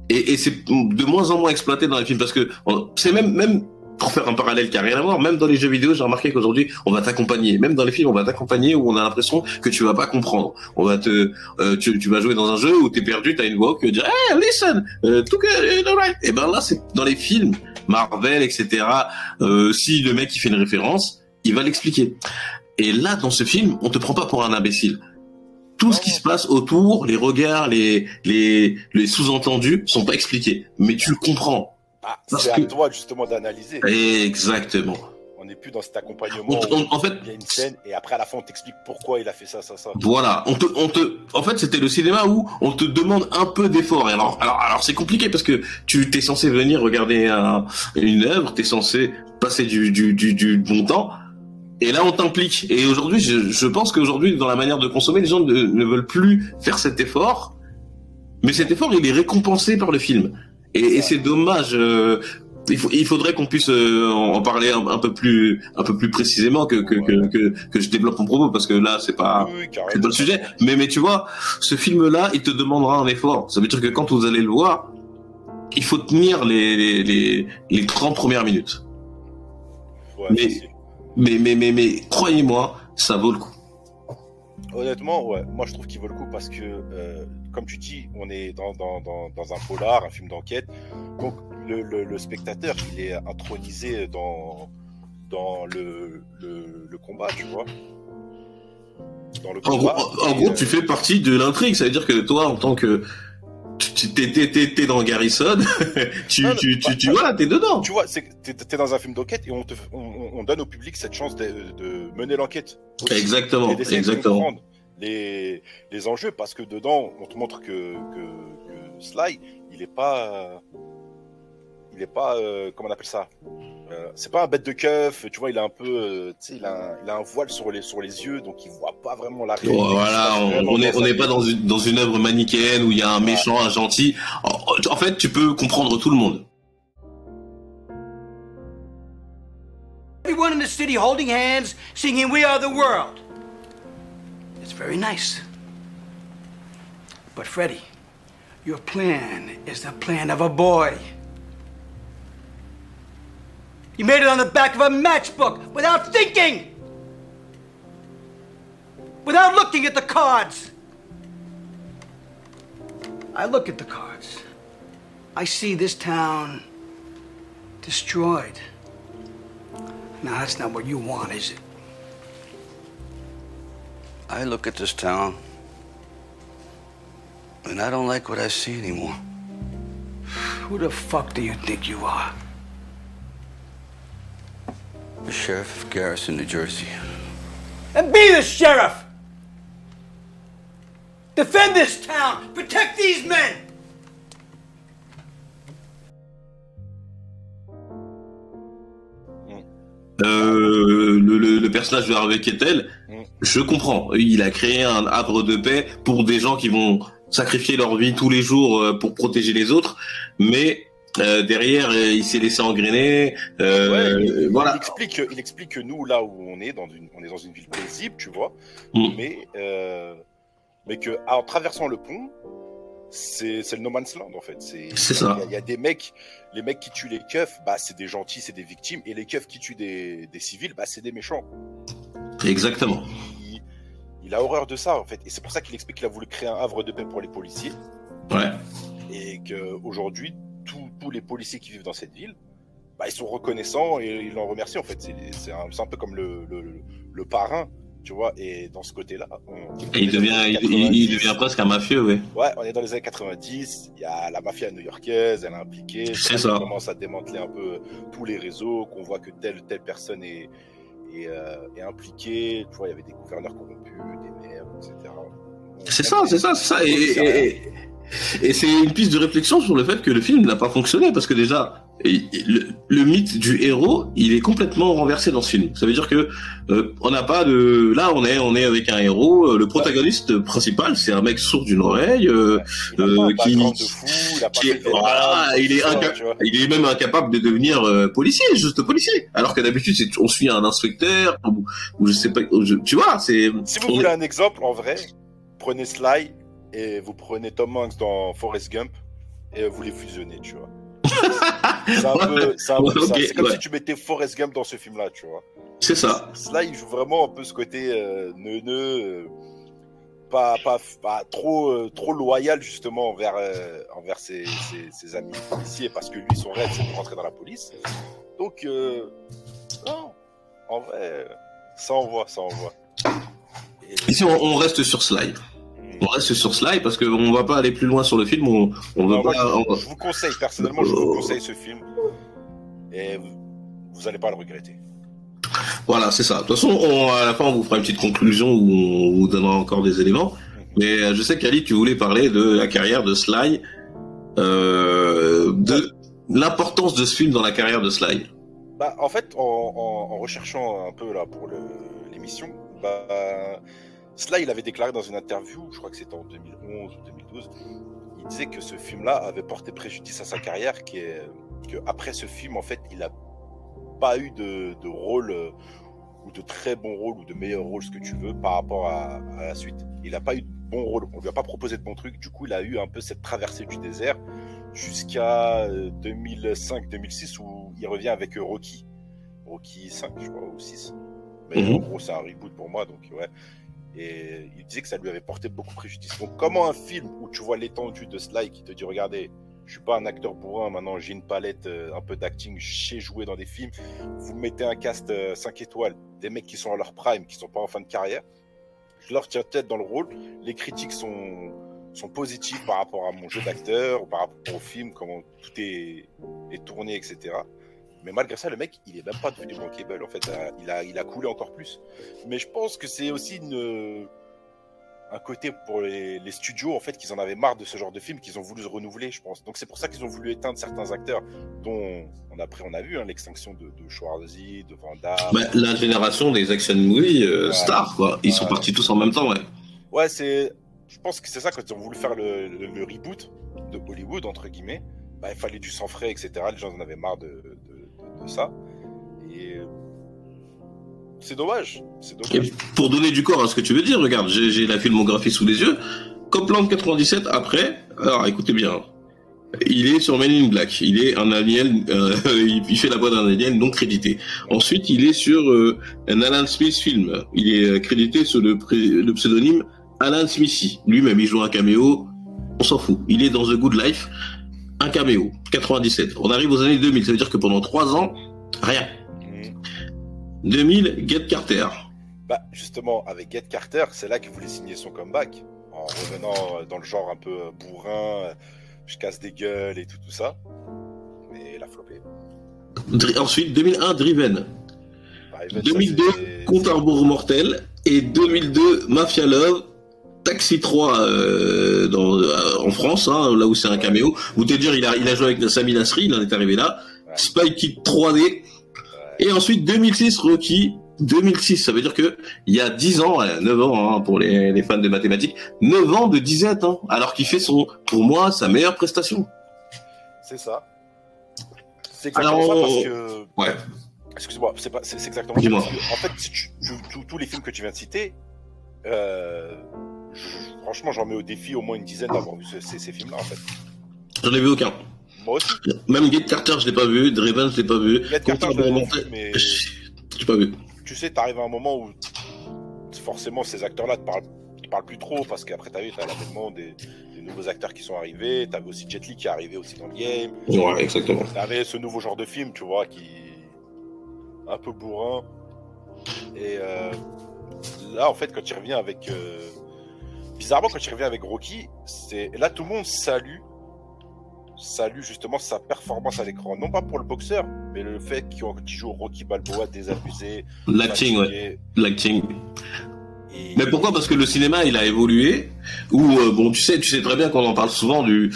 Et, et c'est de moins en moins exploité dans les films parce que c'est même même pour faire un parallèle qui a rien à voir, même dans les jeux vidéo, j'ai remarqué qu'aujourd'hui, on va t'accompagner. Même dans les films, on va t'accompagner où on a l'impression que tu vas pas comprendre. On va te, euh, tu, tu vas jouer dans un jeu où t'es perdu, t'as une voix qui va dire, hey, listen, euh, tout que, alright. Et ben là, c'est dans les films, Marvel, etc. Euh, si le mec il fait une référence, il va l'expliquer. Et là, dans ce film, on te prend pas pour un imbécile. tout ce qui se passe autour, les regards, les les les sous-entendus sont pas expliqués, mais tu le comprends. Ah, c'est que- à toi justement d'analyser. Exactement. On n'est plus dans cet accompagnement. On- on- où en fait- il y a une scène et après à la fin on t'explique pourquoi il a fait ça, ça, ça. Voilà, on te, on te, en fait, c'était le cinéma où on te demande un peu d'effort. Alors, alors, alors, c'est compliqué parce que tu t'es censé venir regarder un- une œuvre, t'es censé passer du, du, du, du bon temps. Et là, on t'implique. Et aujourd'hui, je, je pense qu'aujourd'hui, dans la manière de consommer, les gens ne, ne veulent plus faire cet effort. Mais cet effort, il est récompensé par le film. Et, et c'est dommage. euh, il, faut- il faudrait qu'on puisse euh, en parler un, un peu plus, un peu plus précisément que que, que, que que je développe mon propos parce que là, c'est pas. Oui, C'est pas le sujet. Mais, mais tu vois, ce film-là, il te demandera un effort. Ça veut dire que quand vous allez le voir, il faut tenir les, les, les, les 30 premières minutes. Ouais, Mais-. Mais, mais, mais, mais, croyez-moi, ça vaut le coup. Honnêtement, ouais, moi je trouve qu'il vaut le coup parce que, euh, comme tu dis, on est dans, dans, dans, dans un polar, un film d'enquête. Donc le, le, le spectateur, il est intronisé dans, dans le, combat, tu vois. Dans le En gros, combat. en, en Et, gros, euh, tu fais partie de l'intrigue. Ça veut dire que toi, en tant que, t'es, dans Garrison, tu, Non, tu, tu, bah, tu, voilà, t'es dedans. Tu vois, t'es, dans un film d'enquête et on, te, on, on- on donne au public cette chance de, de mener l'enquête. Exactement, et exactement. les, les enjeux parce que dedans, on te montre que, que, que Sly, il est pas. Il est pas. euh, comment on appelle ça? Euh, C'est pas un bête de keuf, tu vois, il a un peu. euh, tu sais, il, a un- il a un voile sur les, sur les yeux, donc il voit pas vraiment la réalité. Bon, voilà, on vraiment on on n'est pas dans une, dans une œuvre manichéenne où il y a un méchant, un gentil. En, en fait, tu peux comprendre tout le monde. Everyone in the city holding hands, singing We Are the World. It's very nice. But Freddie, your plan is the plan of a boy. You made it on the back of a matchbook without thinking! Without looking at the cards! I look at the cards. I see this town destroyed. Now, that's not what you want, is it? I look at this town, and I don't like what I see anymore. Who the fuck do you think you are? The sheriff of Garrison, New Jersey. And be the sheriff! Defend this town! Protect these men! Euh, le, le, le personnage de Harvey Kettel, je comprends. Il a créé un havre de paix pour des gens qui vont sacrifier leur vie tous les jours euh, pour protéger les autres, mais euh, derrière, euh, il s'est laissé engrainer. Euh, Ouais, il, voilà. il explique, il explique que nous, là où on est, dans une, on est dans une ville paisible, tu vois, Mm. mais, euh, mais que en traversant le pont, c'est le no man's land en fait. C'est ça. Il y, a- il y a des mecs, les mecs qui tuent les keufs, bah c'est des gentils, c'est des victimes, et les keufs qui tuent des, des civils, bah c'est des méchants. Exactement. Il, il a horreur de ça en fait, et c'est pour ça qu'il explique qu'il a voulu créer un havre de paix pour les policiers, Ouais. et que aujourd'hui tous les policiers qui vivent dans cette ville, bah, ils sont reconnaissants et ils l'en remercient en fait. C'est un, peu comme le, le, le- le parrain, tu vois. Et dans ce côté-là, on, il devient, il, il- il devient presque un mafieux, ouais. Ouais, on est dans les années 90. Il y a la mafia new-yorkaise, elle est impliquée. C'est On ça. commence à démanteler un peu tous les réseaux, qu'on voit que telle telle personne est est, euh, est impliquée. Tu vois, il y avait des gouverneurs corrompus, des maires, etc. C'est ça, c'est ça, c'est ça. Et, et, et- c'est une piste de réflexion sur le fait que le film n'a pas fonctionné parce que déjà, le, le mythe du héros, il est complètement renversé dans ce film. Ça veut dire que euh, on n'a pas de, là, on est, on est avec un héros. euh, Le protagoniste principal, c'est un mec sourd d'une oreille euh, Il euh, qui, background de fou, il a qui est, voilà, il est inca- il même incapable de devenir euh, policier, juste policier. Alors que d'habitude, on suit un inspecteur ou, ou je sais pas, je- tu vois, c'est. Si vous on- voulez un exemple, en vrai, prenez Sly et vous prenez Tom Hanks dans Forrest Gump et vous les fusionnez, tu vois. c'est un peu, c'est un peu Ouais, ça. ok, C'est comme ouais. si tu mettais Forrest Gump dans ce film-là, tu vois. C'est ça. Sly, il joue vraiment un peu ce côté euh, neuneux, euh, pas, pas, pas trop, euh, trop loyal justement envers, euh, envers ses, ses, ses amis policiers parce que lui, son rêve, c'est de rentrer dans la police. Donc, non, en vrai, ça envoie, ça envoie. Et- Ici, on, on reste sur Sly. On reste sur Sly parce qu'on va pas aller plus loin sur le film. On, on veut Non, moi, pas. je, on- je vous conseille, personnellement, je vous conseille ce film. Et vous, vous allez pas le regretter. Voilà, c'est ça. De toute façon, on- à la fin, on vous fera une petite conclusion où on vous donnera encore des éléments. Mais euh, je sais qu'Ali, tu voulais parler de la carrière de Sly, euh, de l'importance de ce film dans la carrière de Sly. Bah, en fait, en, en- en recherchant un peu là pour l'émission, bah, Sly, il avait déclaré dans une interview, je crois que c'était en 2011 ou 2012, il disait que ce film-là avait porté préjudice à sa carrière, qui est que après ce film, en fait, il n'a pas eu de, de rôle euh, ou de très bon rôle ou de meilleur rôle, ce que tu veux, par rapport à, à la suite. Il n'a pas eu de bon rôle, on lui a pas proposé de bons trucs. Du coup, il a eu un peu cette traversée du désert jusqu'à euh, 2005-2006 où il revient avec euh, Rocky. Rocky 5, je crois, ou 6. Mais Mhm. en gros, c'est un reboot pour moi, donc ouais. Et il disait que ça lui avait porté beaucoup préjudice. Donc, comment un film où tu vois l'étendue de Sly qui te dit Regardez, je suis pas un acteur bourrin, maintenant j'ai une palette, euh, un peu d'acting, je sais jouer dans des films. Vous mettez un cast 5 étoiles, des mecs qui sont à leur prime, qui sont pas en fin de carrière. Je leur tiens tête dans le rôle. Les critiques sont, sont positives par rapport à mon jeu d'acteur, par rapport au film, comment tout est, est tourné, etc. Mais malgré ça, le mec, il est même pas devenu bankable. En fait, Euh, il a, il a coulé encore plus. Mais je pense que c'est aussi une, un côté pour les, les studios, en fait, qu'ils en avaient marre de ce genre de film, qu'ils ont voulu se renouveler, je pense. Donc c'est pour ça qu'ils ont voulu éteindre certains acteurs, dont on a, après, on a vu hein, l'extinction de, de Schwarzy, de Van Damme. Bah, la génération des action movies euh, Ouais. stars, quoi. Ils sont partis tous en même temps, ouais. Ouais, c'est. Je pense que c'est ça quand ils ont voulu faire le, le- le reboot de Hollywood entre guillemets. Bah, il fallait du sang frais, etc. Les gens en avaient marre de, de, de- ça. Et c'est dommage. Et pour donner du corps à ce que tu veux dire, regarde, j'ai la filmographie sous les yeux. Copland 97, après, alors écoutez bien, il est sur Men in Black, il est un alien, euh, il fait la voix d'un alien non crédité. Ensuite, il est sur euh, un Alan Smith film, il est euh, crédité sur le, le pseudonyme Alan Smithy. Lui-même, il joue un caméo, on s'en fout. Il est dans The Good Life, un caméo, 97. On arrive aux années 2000, ça veut dire que pendant trois ans, rien. Mhm. 2000, Get Carter. Bah, justement, avec Get Carter, c'est là qu'il voulait signer son comeback. En revenant euh, dans le genre un peu euh, bourrin, euh, je casse des gueules et tout, tout ça. Mais il a floppé. Dri- Ensuite, 2001, Driven. Bah, Even, ça, 2002, c'est- Compte mortel. Et 2002, Mafia Love. Taxi 3 euh, dans, euh, en France, hein, là où c'est un caméo. Vous te dire, il a, il a joué avec Sami Nasri, il en est arrivé là. Ouais. Spy Kid 3D. Et ensuite, 2006, Rocky. 2006, ça veut dire que il y a 10 ans, euh, 9 ans hein, pour les, les fans de mathématiques, 9 ans de disette, hein, alors qu'il fait son, pour moi, sa meilleure prestation. C'est ça. C'est exactement Alors, ça parce que. Ouais. Excuse-moi, c'est pas, c'est exactement ça. En fait, si tu- tu- tous- les films que tu viens de citer, euh, franchement, j'en mets au défi au moins une dizaine d'avoir vu ce- ces, ces films-là, en fait. J'en ai vu aucun. Moi aussi. Même Get Carter, je l'ai pas vu. Driven, je l'ai pas vu. Get Carter, je l'ai rebours vu, mais- j'ai pas vu. Tu sais, t'arrives à un moment où forcément ces acteurs-là te parlent, te parlent plus trop parce qu'après, t'as vu, t'as l'avènement des, des nouveaux acteurs qui sont arrivés. T'avais aussi Jet Li qui est arrivé aussi dans le game. Ouais, exactement. T'avais ce nouveau genre de film, tu vois, qui un peu bourrin. Et euh, là, en fait, quand il revient avec, euh, bizarrement, quand il revient avec Rocky, c'est là tout le monde salue, salue justement sa performance à l'écran, non pas pour le boxeur, mais le fait qu'il joue Rocky Balboa désabusé, L'acting, ouais. L'acting. et- Mais pourquoi? Parce que le cinéma, il a évolué. Ou euh, bon, tu sais, tu sais très bien qu'on en parle souvent du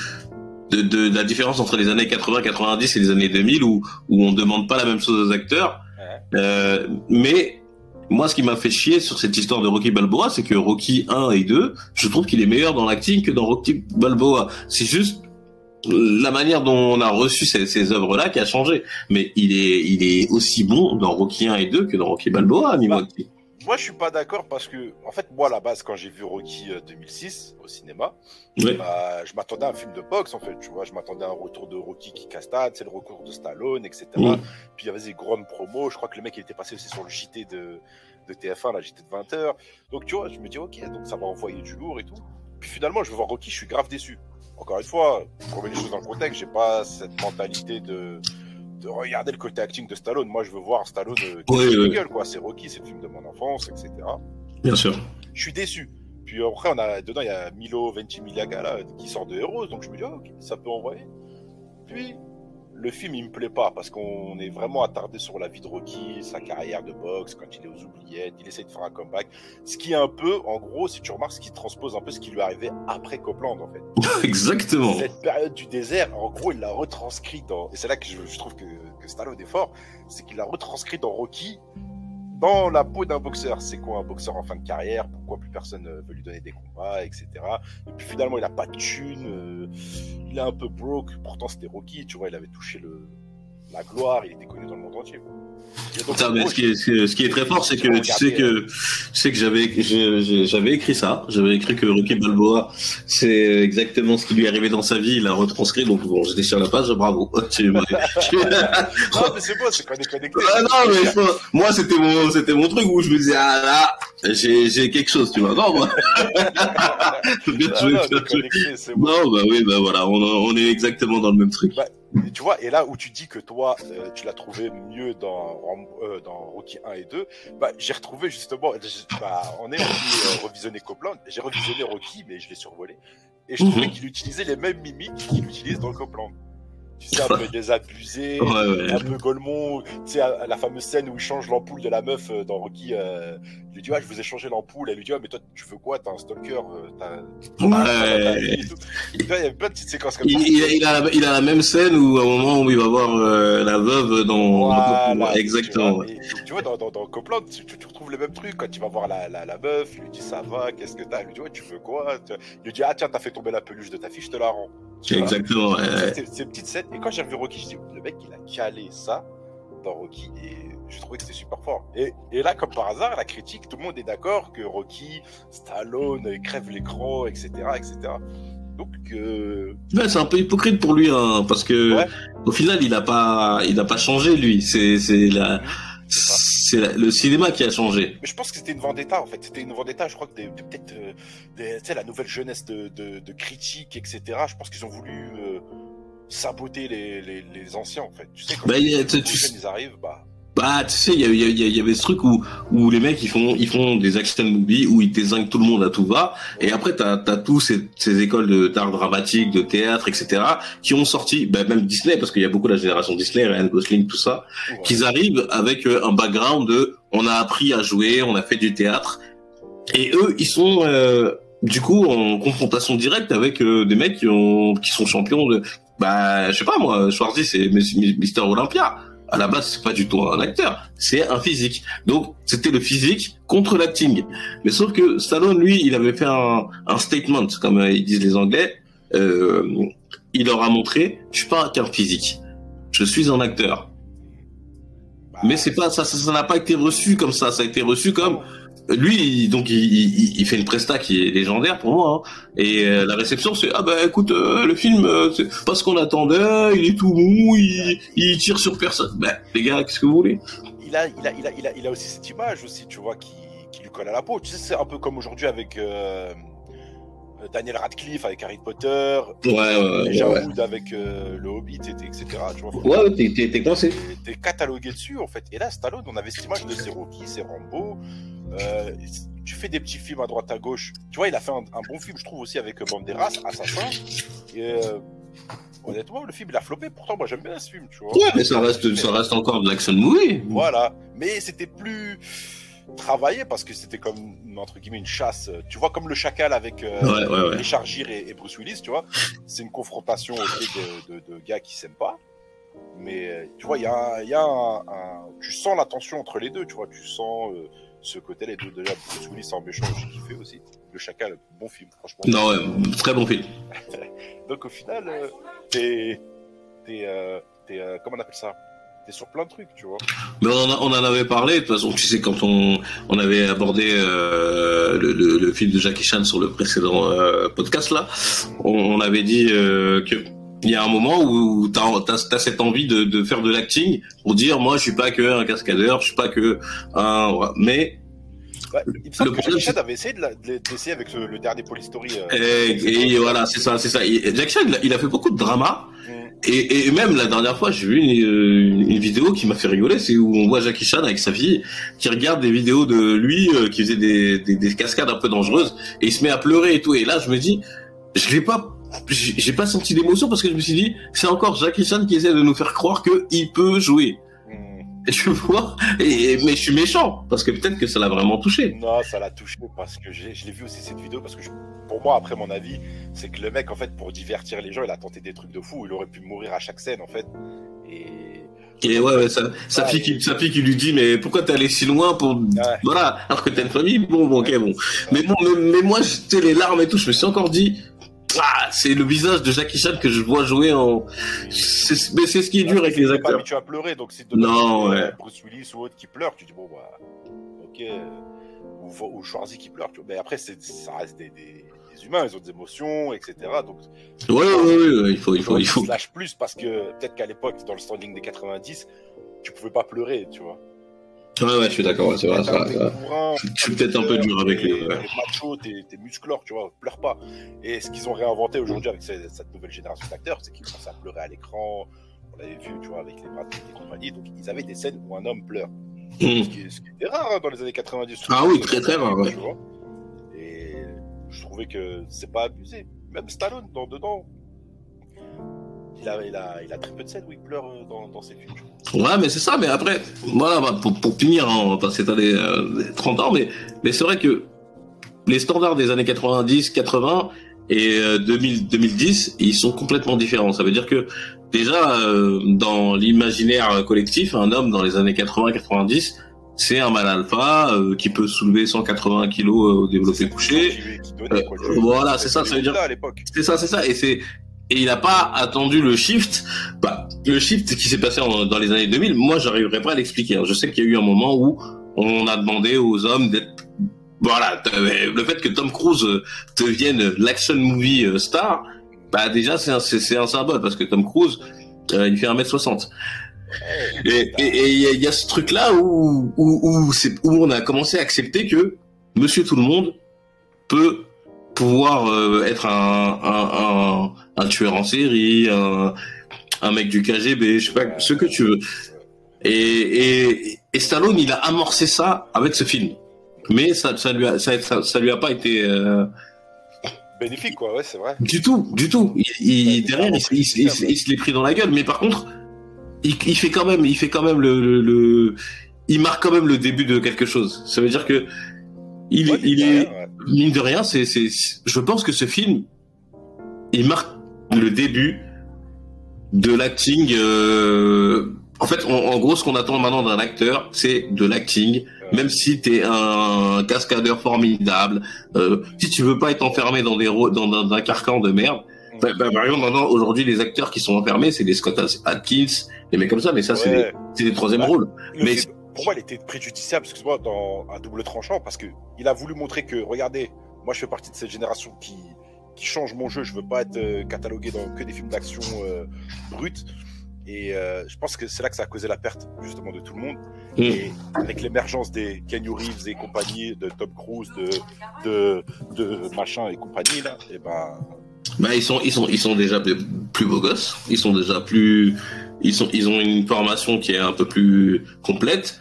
de, de, de la différence entre les années 80, 90 et les années 2000, où où on demande pas la même chose aux acteurs. Ouais. Euh, mais moi, ce qui m'a fait chier sur cette histoire de Rocky Balboa, c'est que Rocky 1 et 2, je trouve qu'il est meilleur dans l'acting que dans Rocky Balboa. C'est juste la manière dont on a reçu ces, ces œuvres-là qui a changé. Mais il est, il est aussi bon dans Rocky 1 et 2 que dans Rocky Balboa, à niveau Bah, acting. Moi, je suis pas d'accord parce que, en fait, moi, à la base, quand j'ai vu Rocky euh, 2006 au cinéma, Ouais. bah, je m'attendais à un film de boxe, en fait, tu vois. Je m'attendais à un retour de Rocky qui castade, c'est le recours de Stallone, etc. Puis il y avait des grandes promos. Je crois que le mec, il était passé aussi sur le JT de, de TF1, la JT de 20h. Donc, tu vois, je me dis, ok, donc ça va envoyer du lourd et tout. Puis finalement, je vais voir Rocky, je suis grave déçu. Encore une fois, pour remettre les choses dans le contexte, j'ai pas cette mentalité de, de regarder le côté acting de Stallone. Moi, je veux voir Stallone euh, qui Oui, se oui. gueule, quoi. C'est Rocky, c'est le film de mon enfance, etc. Bien sûr. Je suis déçu. Puis après, on a, dedans, il y a Milo Ventimiglia là, qui sort de Heroes, donc je me dis, ah, ok, ça peut envoyer. Puis, le film, il me plaît pas parce qu'on est vraiment attardé sur la vie de Rocky, sa carrière de boxe, quand il est aux oubliettes, il essaie de faire un comeback. Ce qui est un peu, en gros, si tu remarques, ce qui transpose un peu ce qui lui est arrivé après Copland, en fait. Exactement. Cette période du désert, en gros, il l'a retranscrit dans, et c'est là que je, je trouve que, que Stallone est fort, c'est qu'il l'a retranscrit dans Rocky, dans la peau d'un boxeur. C'est quoi un boxeur en fin de carrière? Pourquoi plus personne euh, veut lui donner des combats, etc. Et puis finalement, il a pas de thune, euh, il est un peu broke. Pourtant, c'était Rocky, tu vois, il avait touché le, la gloire, il était connu dans le monde entier. Donc, Putain, mais gros, ce, qui est, ce qui est- très fort, c'est que tu sais que, tu sais que j'avais, écrit ça. J'avais écrit que Rocky Balboa, c'est exactement ce qui lui est arrivé dans sa vie. Il a retranscrit. Donc bon, j'étais sur la page. Bravo. Non, mais c'est bon, c'est connecté. Ah non, mais faut- moi c'était mon, c'était mon truc où je me disais ah là, j'ai, j'ai quelque chose, tu vois. Non, moi. bien Ah joué, non, on bien est joué. connecté, c'est bon. Non, bah oui, bah voilà, on, on est exactement dans le même truc. Bah, Et tu vois, et là où tu dis que toi, euh, tu l'as trouvé mieux dans, euh, dans Rocky 1 et 2, bah, j'ai retrouvé justement, bah, on est euh, revisionner Copland, j'ai revisionné Rocky, mais je l'ai survolé, et je trouvais Mhm. qu'il utilisait les mêmes mimiques qu'il utilise dans Copland. Tu sais, un peu désabusé, Ouais, ouais. un peu Golemont, tu sais, la fameuse scène où il change l'ampoule de la meuf euh, dans Rocky, euh, il lui dit, ah, je vous ai changé l'ampoule, elle lui dit, ah, mais toi, tu veux quoi, t'as un stalker, euh, t'as, il y a plein de petites séquences comme Il, ça. il a, il, a la, il a la même scène où à un moment où il va voir euh, la veuve dans, Voilà, dans- tu exactement. vois, et- et tu vois, dans, dans, dans Copland, tu, retrouves le même truc. Quand tu vas voir la, la, la meuf, il lui dit ça va, qu'est-ce que t'as Il lui dit ouais, tu veux quoi Il lui dit ah tiens, t'as fait tomber la peluche de ta fille, je te la rends. Exactement. ouais, ouais. Ces- Ces petites scènes. Et quand j'ai vu Rocky, je dis le mec, il a calé ça dans Rocky et j'ai trouvé que c'était super fort. Et, et là, comme par hasard, la critique, tout le monde est d'accord que Rocky, Stallone, crève l'écran, etc., etc. Donc, euh, Ouais, c'est un peu hypocrite pour lui, hein, parce que Ouais. au final, il a pas, il a pas changé lui. C'est, c'est la, c'est la- le cinéma qui a changé. Mais je pense que c'était une vendetta en fait. C'était une vendetta, je crois que peut-être euh, la nouvelle jeunesse de, de, de critiques, etc. Je pense qu'ils ont voulu euh, saboter les, les, les anciens en fait. Tu sais, quand Bah, les tu- jeunes, ils arrivent, bah. Bah, tu sais, il y, y, y avait ce truc où, où les mecs ils font, ils font des action movies où ils désignent tout le monde à tout va, et après t'as as tous ces, ces écoles de- d'art dramatique, de théâtre, etc. qui ont sorti, bah, même Disney parce qu'il y a beaucoup de la génération Disney, Ryan Gosling, tout ça, ouais. qu'ils arrivent avec euh, un background de, on a appris à jouer, on a fait du théâtre, et eux ils sont euh, du coup en confrontation directe avec euh, des mecs qui ont, qui sont champions de, bah, je sais pas moi, Schwarzy c'est Mister Olympia à la base, c'est pas du tout un acteur, c'est un physique. Donc, c'était le physique contre l'acting. Mais sauf que Stallone, lui, il avait fait un, un statement, comme euh, ils disent les Anglais. Euh, il leur a montré, je suis pas qu'un physique, je suis un acteur. bah, Mais c'est pas ça, ça, ça n'a pas été reçu comme ça. Ça a été reçu comme lui, donc il, il, il fait une presta qui est légendaire pour moi. hein. Et euh, la réception, c'est ah bah écoute, euh, le film, euh, c'est pas ce qu'on attendait. Il est tout mou, il, il tire sur personne. Bah les gars, qu'est-ce que vous voulez? Il a, il a, il a, il a, il a aussi cette image aussi, tu vois, qui, qui lui colle à la peau. Tu sais, c'est un peu comme aujourd'hui avec euh, Daniel Radcliffe avec Harry Potter, Ouais, ouais, ouais. Elijah ouais. Wood avec euh, le Hobbit, et- etc. Tu vois. Ouais, t'es- t'es t'es coincé. T'es- catalogué dessus en fait. Et là, Stallone, on avait cette image de c'est Rocky, c'est Rambo. Euh, tu fais des petits films à droite à gauche. Tu vois, il a fait un, un bon film, je trouve aussi avec euh, Banderas, Assassin. Et euh, honnêtement, le film il a floppé. Pourtant, moi j'aime bien ce film, tu vois. Ouais, mais ça reste, ça reste encore de l'action movie. Voilà. Mais c'était plus travaillé parce que c'était comme entre guillemets une chasse. Tu vois, comme le chacal avec euh, Ouais, ouais, ouais. Richard Gere et, et Bruce Willis, tu vois. C'est une confrontation de, de, de gars qui s'aiment pas. Mais euh, tu vois, il y a, y a un, un- Tu sens la tension entre les deux, tu vois. Tu sens euh, ce côté, les deux. Déjà, Bruce Willis en méchant, j'ai kiffé aussi. Le chacal, bon film, franchement. Non, ouais, très bon film. Donc au final, euh, t'es. T'es. euh, t'es, euh, comment on appelle ça? Sur plein de trucs, tu vois. Mais on en, avait parlé, de toute façon, tu sais, quand on, on avait abordé euh, le, le- le film de Jackie Chan sur le précédent euh, podcast, là, on, on avait dit euh, y a un moment où t'as as, cette envie de, de faire de l'acting pour dire, moi, je suis pas que un cascadeur, je suis pas que un... Mais Ouais, il me semble Le que problème, avait essayé de la- de d'essayer avec ce- le dernier Polystory. euh, Et, et voilà, c'est ça, c'est ça. Et Jack Chan, il a, il a fait beaucoup de drama. Mm. Et, et même la dernière fois, j'ai vu une, une- une vidéo qui m'a fait rigoler, c'est où on voit Jackie Chan avec sa fille qui regarde des vidéos de lui euh, qui faisait des, des, des cascades un peu dangereuses et il se met à pleurer et tout. Et là, je me dis, je l'ai pas, j'ai j'ai pas senti d'émotion parce que je me suis dit, c'est encore Jackie Chan qui essaie de nous faire croire que il peut jouer. Tu vois, et, mais je suis méchant parce que peut-être que ça l'a vraiment touché. Non, ça l'a touché parce que je l'ai vu aussi cette vidéo parce que je- pour moi, après mon avis, c'est que le mec, en fait, pour divertir les gens, il a tenté des trucs de fou. Il aurait pu mourir à chaque scène, en fait. Et Et ouais, ouais, fille qui, sa fille qui lui dit, mais pourquoi t'es allé si loin pour, Ouais. voilà, alors que t'as une famille, bon, bon, ok, bon. ça. Mais bon, mais, mais moi, j'étais les larmes et tout, je me suis encore dit, ah, c'est le visage de Jackie Chan que je vois jouer en, c'est, mais c'est ce qui est dur avec les pas acteurs. habitué à pleurer, donc si de Non, ouais. Bruce Willis ou autre qui pleure, tu dis bon bah ok, ou, ou Schwarzy qui pleure, tu vois. mais après c'est ça reste des, des, des humains, ils ont des émotions, etc. Donc Ouais, ouais, ouais, ouais, il faut, il faut, il faut. lâche plus parce que peut-être qu'à l'époque dans le standing des 90, tu pouvais pas pleurer, tu vois. Ouais, ouais, je suis d'accord, ouais, c'est vrai, c'est vrai, c'est vrai. Bourrin, Je suis peut-être un peu dur avec t'es- les- ouais. T'es macho, t'es musclore, tu vois, pleure pas. Et ce qu'ils ont réinventé aujourd'hui avec cette, cette nouvelle génération d'acteurs, c'est qu'ils commencent à pleurer à l'écran. On l'avait vu, tu vois, avec les Pitt et compagnie. Donc ils avaient des scènes où un homme pleure. Mmh. Ce, qui, ce qui était rare hein, dans les années 90. Ah oui, très, très rare, ouais. Tu vois. Et je trouvais que c'est pas abusé. Même Stallone, dans, dedans, il a, il, a, il a très peu de scènes où il pleure euh, dans, dans ses films. Ouais, mais c'est ça, mais après, voilà, bah, pour, pour finir, hein, on va s'étaler euh, 30 ans, mais, mais c'est vrai que les standards des années 90, 80 et euh, 2000, 2010, ils sont complètement différents. Ça veut dire que déjà, euh, dans l'imaginaire collectif, un homme dans les années 80-90, c'est un mal alpha euh, qui peut soulever 180 kilos euh, au développé couché. Qui, qui donnait, quoi, Euh, voilà, c'est ça, ça veut dire-. C'est ça, c'est ça. Et c'est et il n'a pas attendu le shift. Bah, le shift qui s'est passé dans les années 2000, moi, j'arriverai pas à l'expliquer. Je sais qu'il y a eu un moment où on a demandé aux hommes d'être voilà, le fait que Tom Cruise devienne l'action movie euh, star, bah déjà c'est un, symbole parce que Tom Cruise euh, il fait 1m60. Et il y, a- ce truc là où où on a commencé à accepter que Monsieur Tout le Monde peut pouvoir euh, être un, un, un, un tueur en série, un, un mec du KGB, je sais pas, ce que tu veux. Et, et, et Stallone, il a amorcé ça avec ce film. Mais ça, ça lui a, ça, ça, ça lui a pas été euh, Bénéfique, quoi, ouais, c'est vrai. du tout, du tout. Il, il- derrière, il, il, il, se l'est pris dans la gueule. Mais par contre, il, il fait quand même, il fait quand même le, le, le- il marque quand même le début de quelque chose. Ça veut dire que il, Ouais, il est, rien, ouais. mine de rien, c'est, c'est, je pense que ce film, il marque le début de l'acting. euh, en fait, en, en gros, ce qu'on attend maintenant d'un acteur, c'est de l'acting. Même si t'es un cascadeur formidable, euh, si tu veux pas être enfermé dans des dans, dans un carcan de merde. Bah, bah, par exemple, maintenant, aujourd'hui, les acteurs qui sont enfermés, c'est des Scott Atkins, des mecs comme ça, mais ça, c'est Ouais. des, c'est des troisième Bah, rôles. Le Mais pour moi, il était préjudiciable, excuse-moi, dans un double tranchant, parce que il a voulu montrer que, regardez, moi, je fais partie de cette génération qui, qui change mon jeu. Je veux pas être euh, catalogué dans que des films d'action euh, bruts. Et euh, je pense que c'est là que ça a causé la perte, justement, de tout le monde. Et avec l'émergence des Kenny Reeves et compagnie, de Tom Cruise, de, de, de machin et compagnie, là, et ben, Bah, ils sont, ils sont, ils sont déjà plus beaux gosses. Ils sont déjà plus, ils sont, ils ont une formation qui est un peu plus complète.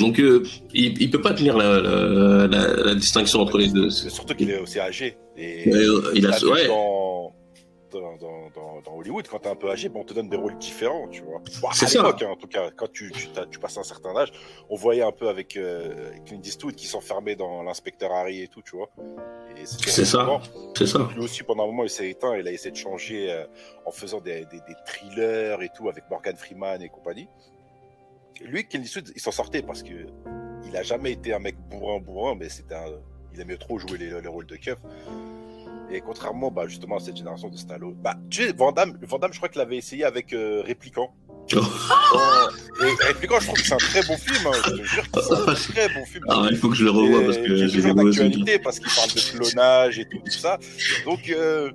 Donc, euh, il, il peut pas tenir la, la, la, la distinction entre les deux. surtout qu'il est aussi âgé. Et euh, il a, ouais. dans, dans, dans, dans, dans Hollywood, quand t'es un peu âgé, ben, on te donne des rôles différents, tu vois. Bon, C'est ça. hein, en tout cas, quand tu, tu, tu passes un certain âge, on voyait un peu avec euh, Clint Eastwood qui s'enfermait dans l'inspecteur Harry et tout, tu vois. C'est ça. C'est ça. Lui aussi, pendant un moment, il s'est éteint, il a essayé de changer euh, en faisant des, des, des thrillers et tout avec Morgan Freeman et compagnie. Lui, Clint Eastwood, il s'en sortait parce que il a jamais été un mec bourrin bourrin, mais c'était un, il aimait trop jouer les, les rôles de keuf. Et contrairement, bah, justement, à cette génération de Stallone, bah, tu sais, Van Damme, Van Damme, je crois qu'il l'avait essayé avec euh, Répliquant. Oh. Et Répliquant, je trouve que c'est un très bon film, hein, je te jure que c'est un très bon film. Ah, il faut que je le revoie parce que j'ai d'actualité parce qu'il parle de clonage et tout, tout ça. Donc, euh,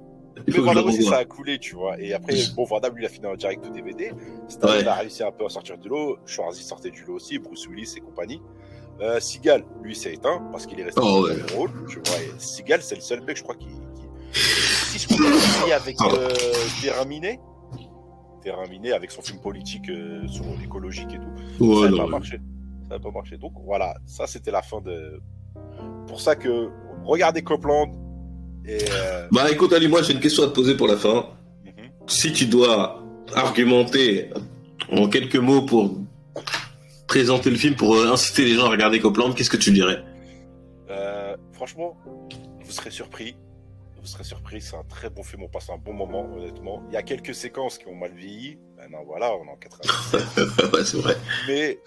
Mais aussi, ça a coulé, tu vois. Et après, bon, Vandame, lui, il a fini en direct au DVD. Stallone Ouais. a réussi un peu à sortir du lot. Schwarzy sortait du lot aussi, Bruce Willis et compagnie. Euh, Seagal, lui, s'est éteint parce qu'il est resté Oh, dans ouais. le même rôle. Tu vois, et Seagal, c'est le seul mec, je crois, qui. qui... Si je comprends avec Pardon. euh, Terrain Miné. Terrain Miné, avec son film politique euh, sur l'écologique et tout. Ouais, ça n'a pas ouais. marché. Ça n'a pas marché. Donc voilà, ça c'était la fin de. Pour ça que regardez Copland et. euh, Bah écoute Ali, moi j'ai une question à te poser pour la fin. mhm. Si tu dois argumenter en quelques mots pour présenter le film, pour euh, inciter les gens à regarder Copland, qu'est-ce que tu dirais Euh, franchement, vous serez surpris. Vous serez surpris, c'est un très bon film, on passe un bon moment, honnêtement. Il y a quelques séquences qui ont mal vieilli. Maintenant, voilà, on est en 97. Ouais, c'est vrai. Mais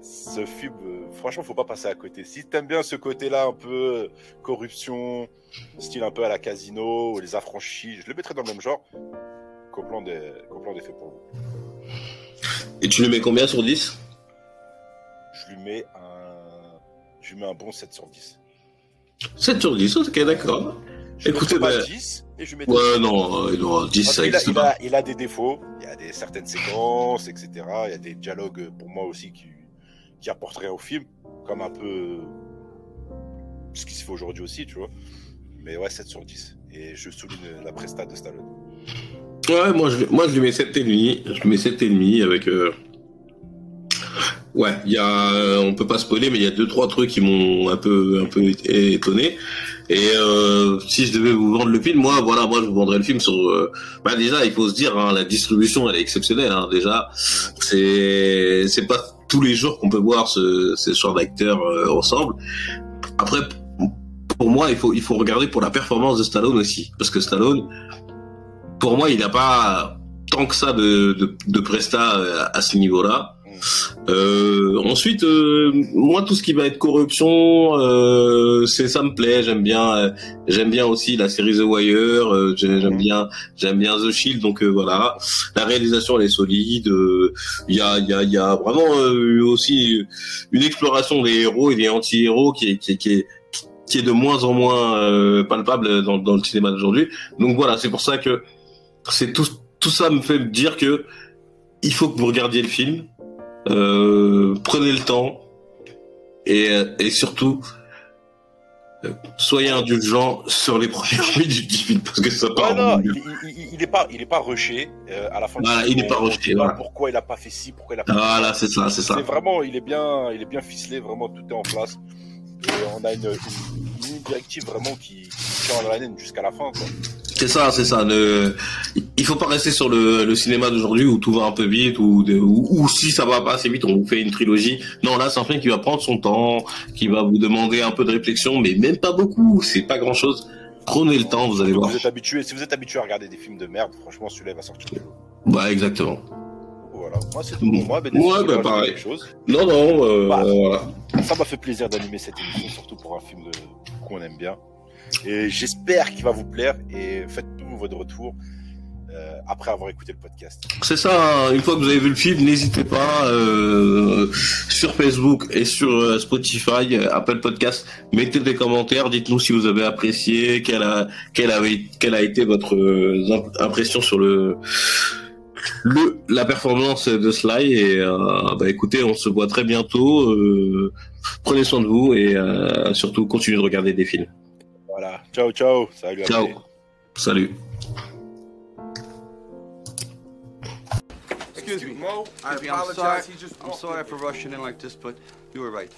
ce film, euh, franchement, faut pas passer à côté. Si t'aimes bien ce côté-là, un peu corruption, style un peu à la casino, les affranchis, je le mettrais dans le même genre. Copland est, Copland est fait pour vous. Et tu le mets combien sur 10 Je lui mets un, je lui mets un bon 7 sur 10. 7 sur 10, ok d'accord. Je Écoutez, bah- 10 et je mets Ouais, non, euh, non 10 Parce ça qu'il a, il, a, il a des défauts, il y a des certaines séquences, etc. Il y a des dialogues pour moi aussi qui, qui apporteraient au film, comme un peu ce qui se fait aujourd'hui aussi, tu vois. Mais ouais, 7 sur 10. Et je souligne la presta de Stallone. Ouais, moi je, moi je lui mets 7,5. Je mets 7,5 avec. euh, Ouais, il y a, euh, on peut pas spoiler, mais il y a deux trois trucs qui m'ont un peu, un peu étonné. Et euh, si je devais vous vendre le film, moi, voilà, moi je vous vendrais le film sur. euh, Bah déjà, il faut se dire, hein, la distribution, elle est exceptionnelle. Hein, déjà, c'est, c'est pas tous les jours qu'on peut voir ce, ces genres d'acteurs euh, ensemble. Après, pour moi, il faut, il faut regarder pour la performance de Stallone aussi, parce que Stallone, pour moi, il n'a pas tant que ça de, de, de presta euh, à ce niveau-là. Euh, ensuite, euh, moi, tout ce qui va être corruption, euh, c'est ça me plaît. J'aime bien, euh, j'aime bien aussi la série The Wire. euh, j'ai- j'aime bien, j'aime bien The Shield. Donc euh, voilà, la réalisation elle est solide. euh, Il y a, il y a, il y a vraiment euh, aussi une exploration des héros et des anti-héros qui est, qui est, qui est qui est de moins en moins euh, palpable dans, dans le cinéma d'aujourd'hui. Donc voilà, c'est pour ça que c'est tout, tout ça me fait dire que il faut que vous regardiez le film, euh, prenez le temps et, et surtout euh, soyez indulgents sur les premières minutes du film parce que ça part. Ouais, non, il, mieux. il, il- il est pas, il est pas rushé. euh, à la fin, Voilà, il est pas rushé, voilà. Pourquoi il a pas fait ci, pourquoi il a pas. fait Voilà, c'est ça, c'est ça. Vraiment, il est bien, il est bien ficelé, vraiment tout est en place. Et on a une, une directive vraiment qui, qui tient en haleine jusqu'à la fin. Quoi. C'est ça, c'est ça. Ne... Il faut pas rester sur le, le cinéma d'aujourd'hui où tout va un peu vite ou, de- ou, ou si ça va pas assez vite, on vous fait une trilogie. Non, là, c'est un film qui va prendre son temps, qui va vous demander un peu de réflexion, mais même pas beaucoup. C'est pas grand chose. Prenez le temps, vous allez voir. Vous êtes habitué, si vous êtes habitué à regarder des films de merde, franchement, celui-là il va sortir. Bah, exactement. Voilà. Moi, c'est tout pour moi. Ben, Ouais, bah, pareil. Non, non, euh, Bah. voilà. Ça m'a fait plaisir d'animer cette émission, surtout pour un film de- qu'on aime bien. Et j'espère qu'il va vous plaire. Et faites-nous votre retour euh, après avoir écouté le podcast. C'est ça, une fois que vous avez vu le film, n'hésitez pas euh, sur Facebook et sur euh, Spotify, euh, Apple Podcast, mettez des commentaires, dites-nous si vous avez apprécié, quelle a, quelle quelle a été votre euh, imp- impression sur le, le la performance de Sly et euh, bah écoutez, on se voit très bientôt. euh, prenez soin de vous et euh, surtout continuez de regarder des films. Voilà. Ciao, ciao. Salut. à Ciao. tous. Salut. Excuse me, Mo. I Excuse me, I'm apologize. sorry. He just I'm walked sorry in. for rushing in like this, but you were right.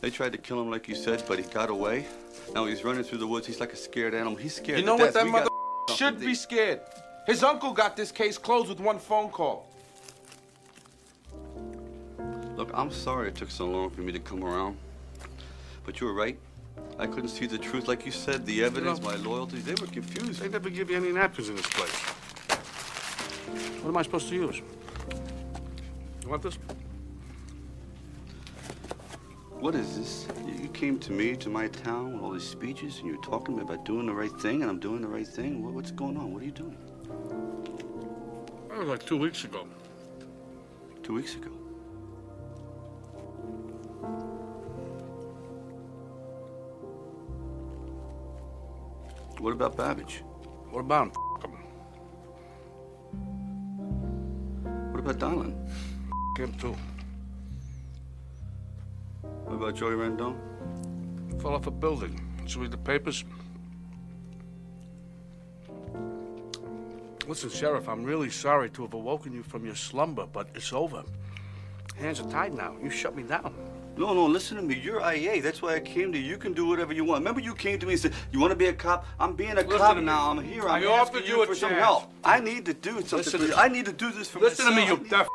They tried to kill him like you said, but he got away. Now he's running through the woods. He's like a scared animal. He's scared. You to know what? death. That We mother got should something be scared. His uncle got this case closed with one phone call. Look, I'm sorry it took so long for me to come around. But you were right. I couldn't see the truth like you said. The evidence, my loyalty, they were confused. They never give you any napkins in this place. What am I supposed to use? You want this? What is this? You came to me, to my town, with all these speeches, and you're talking to me about doing the right thing, and I'm doing the right thing. What's going on? What are you doing? That was like two weeks ago. Two weeks ago. What about Babbage? What about him? F- him. What about Donlin? F- him too. What about Joey Rendon? Fell off a building. Did you read the papers? Listen, Sheriff, I'm really sorry to have awoken you from your slumber, but it's over. Hands are tied now. You shut me down. No, no, listen to me. You're IA. That's why I came to you. You can do whatever you want. Remember you came to me and said, you want to be a cop? I'm being a Listen cop now. I'm here. I'm I offered you a for some chance. help. I need to do something. Listen to I need to do this for me. Listen to me, you myself. deaf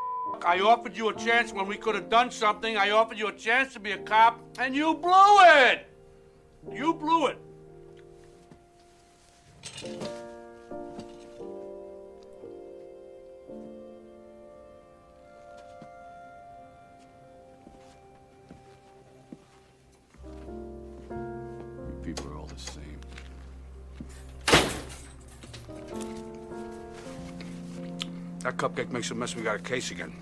I offered you a chance when we could have done something. I offered you a chance to be a cop, and you blew it! You blew it. Cupcake makes a mess. We got a case again.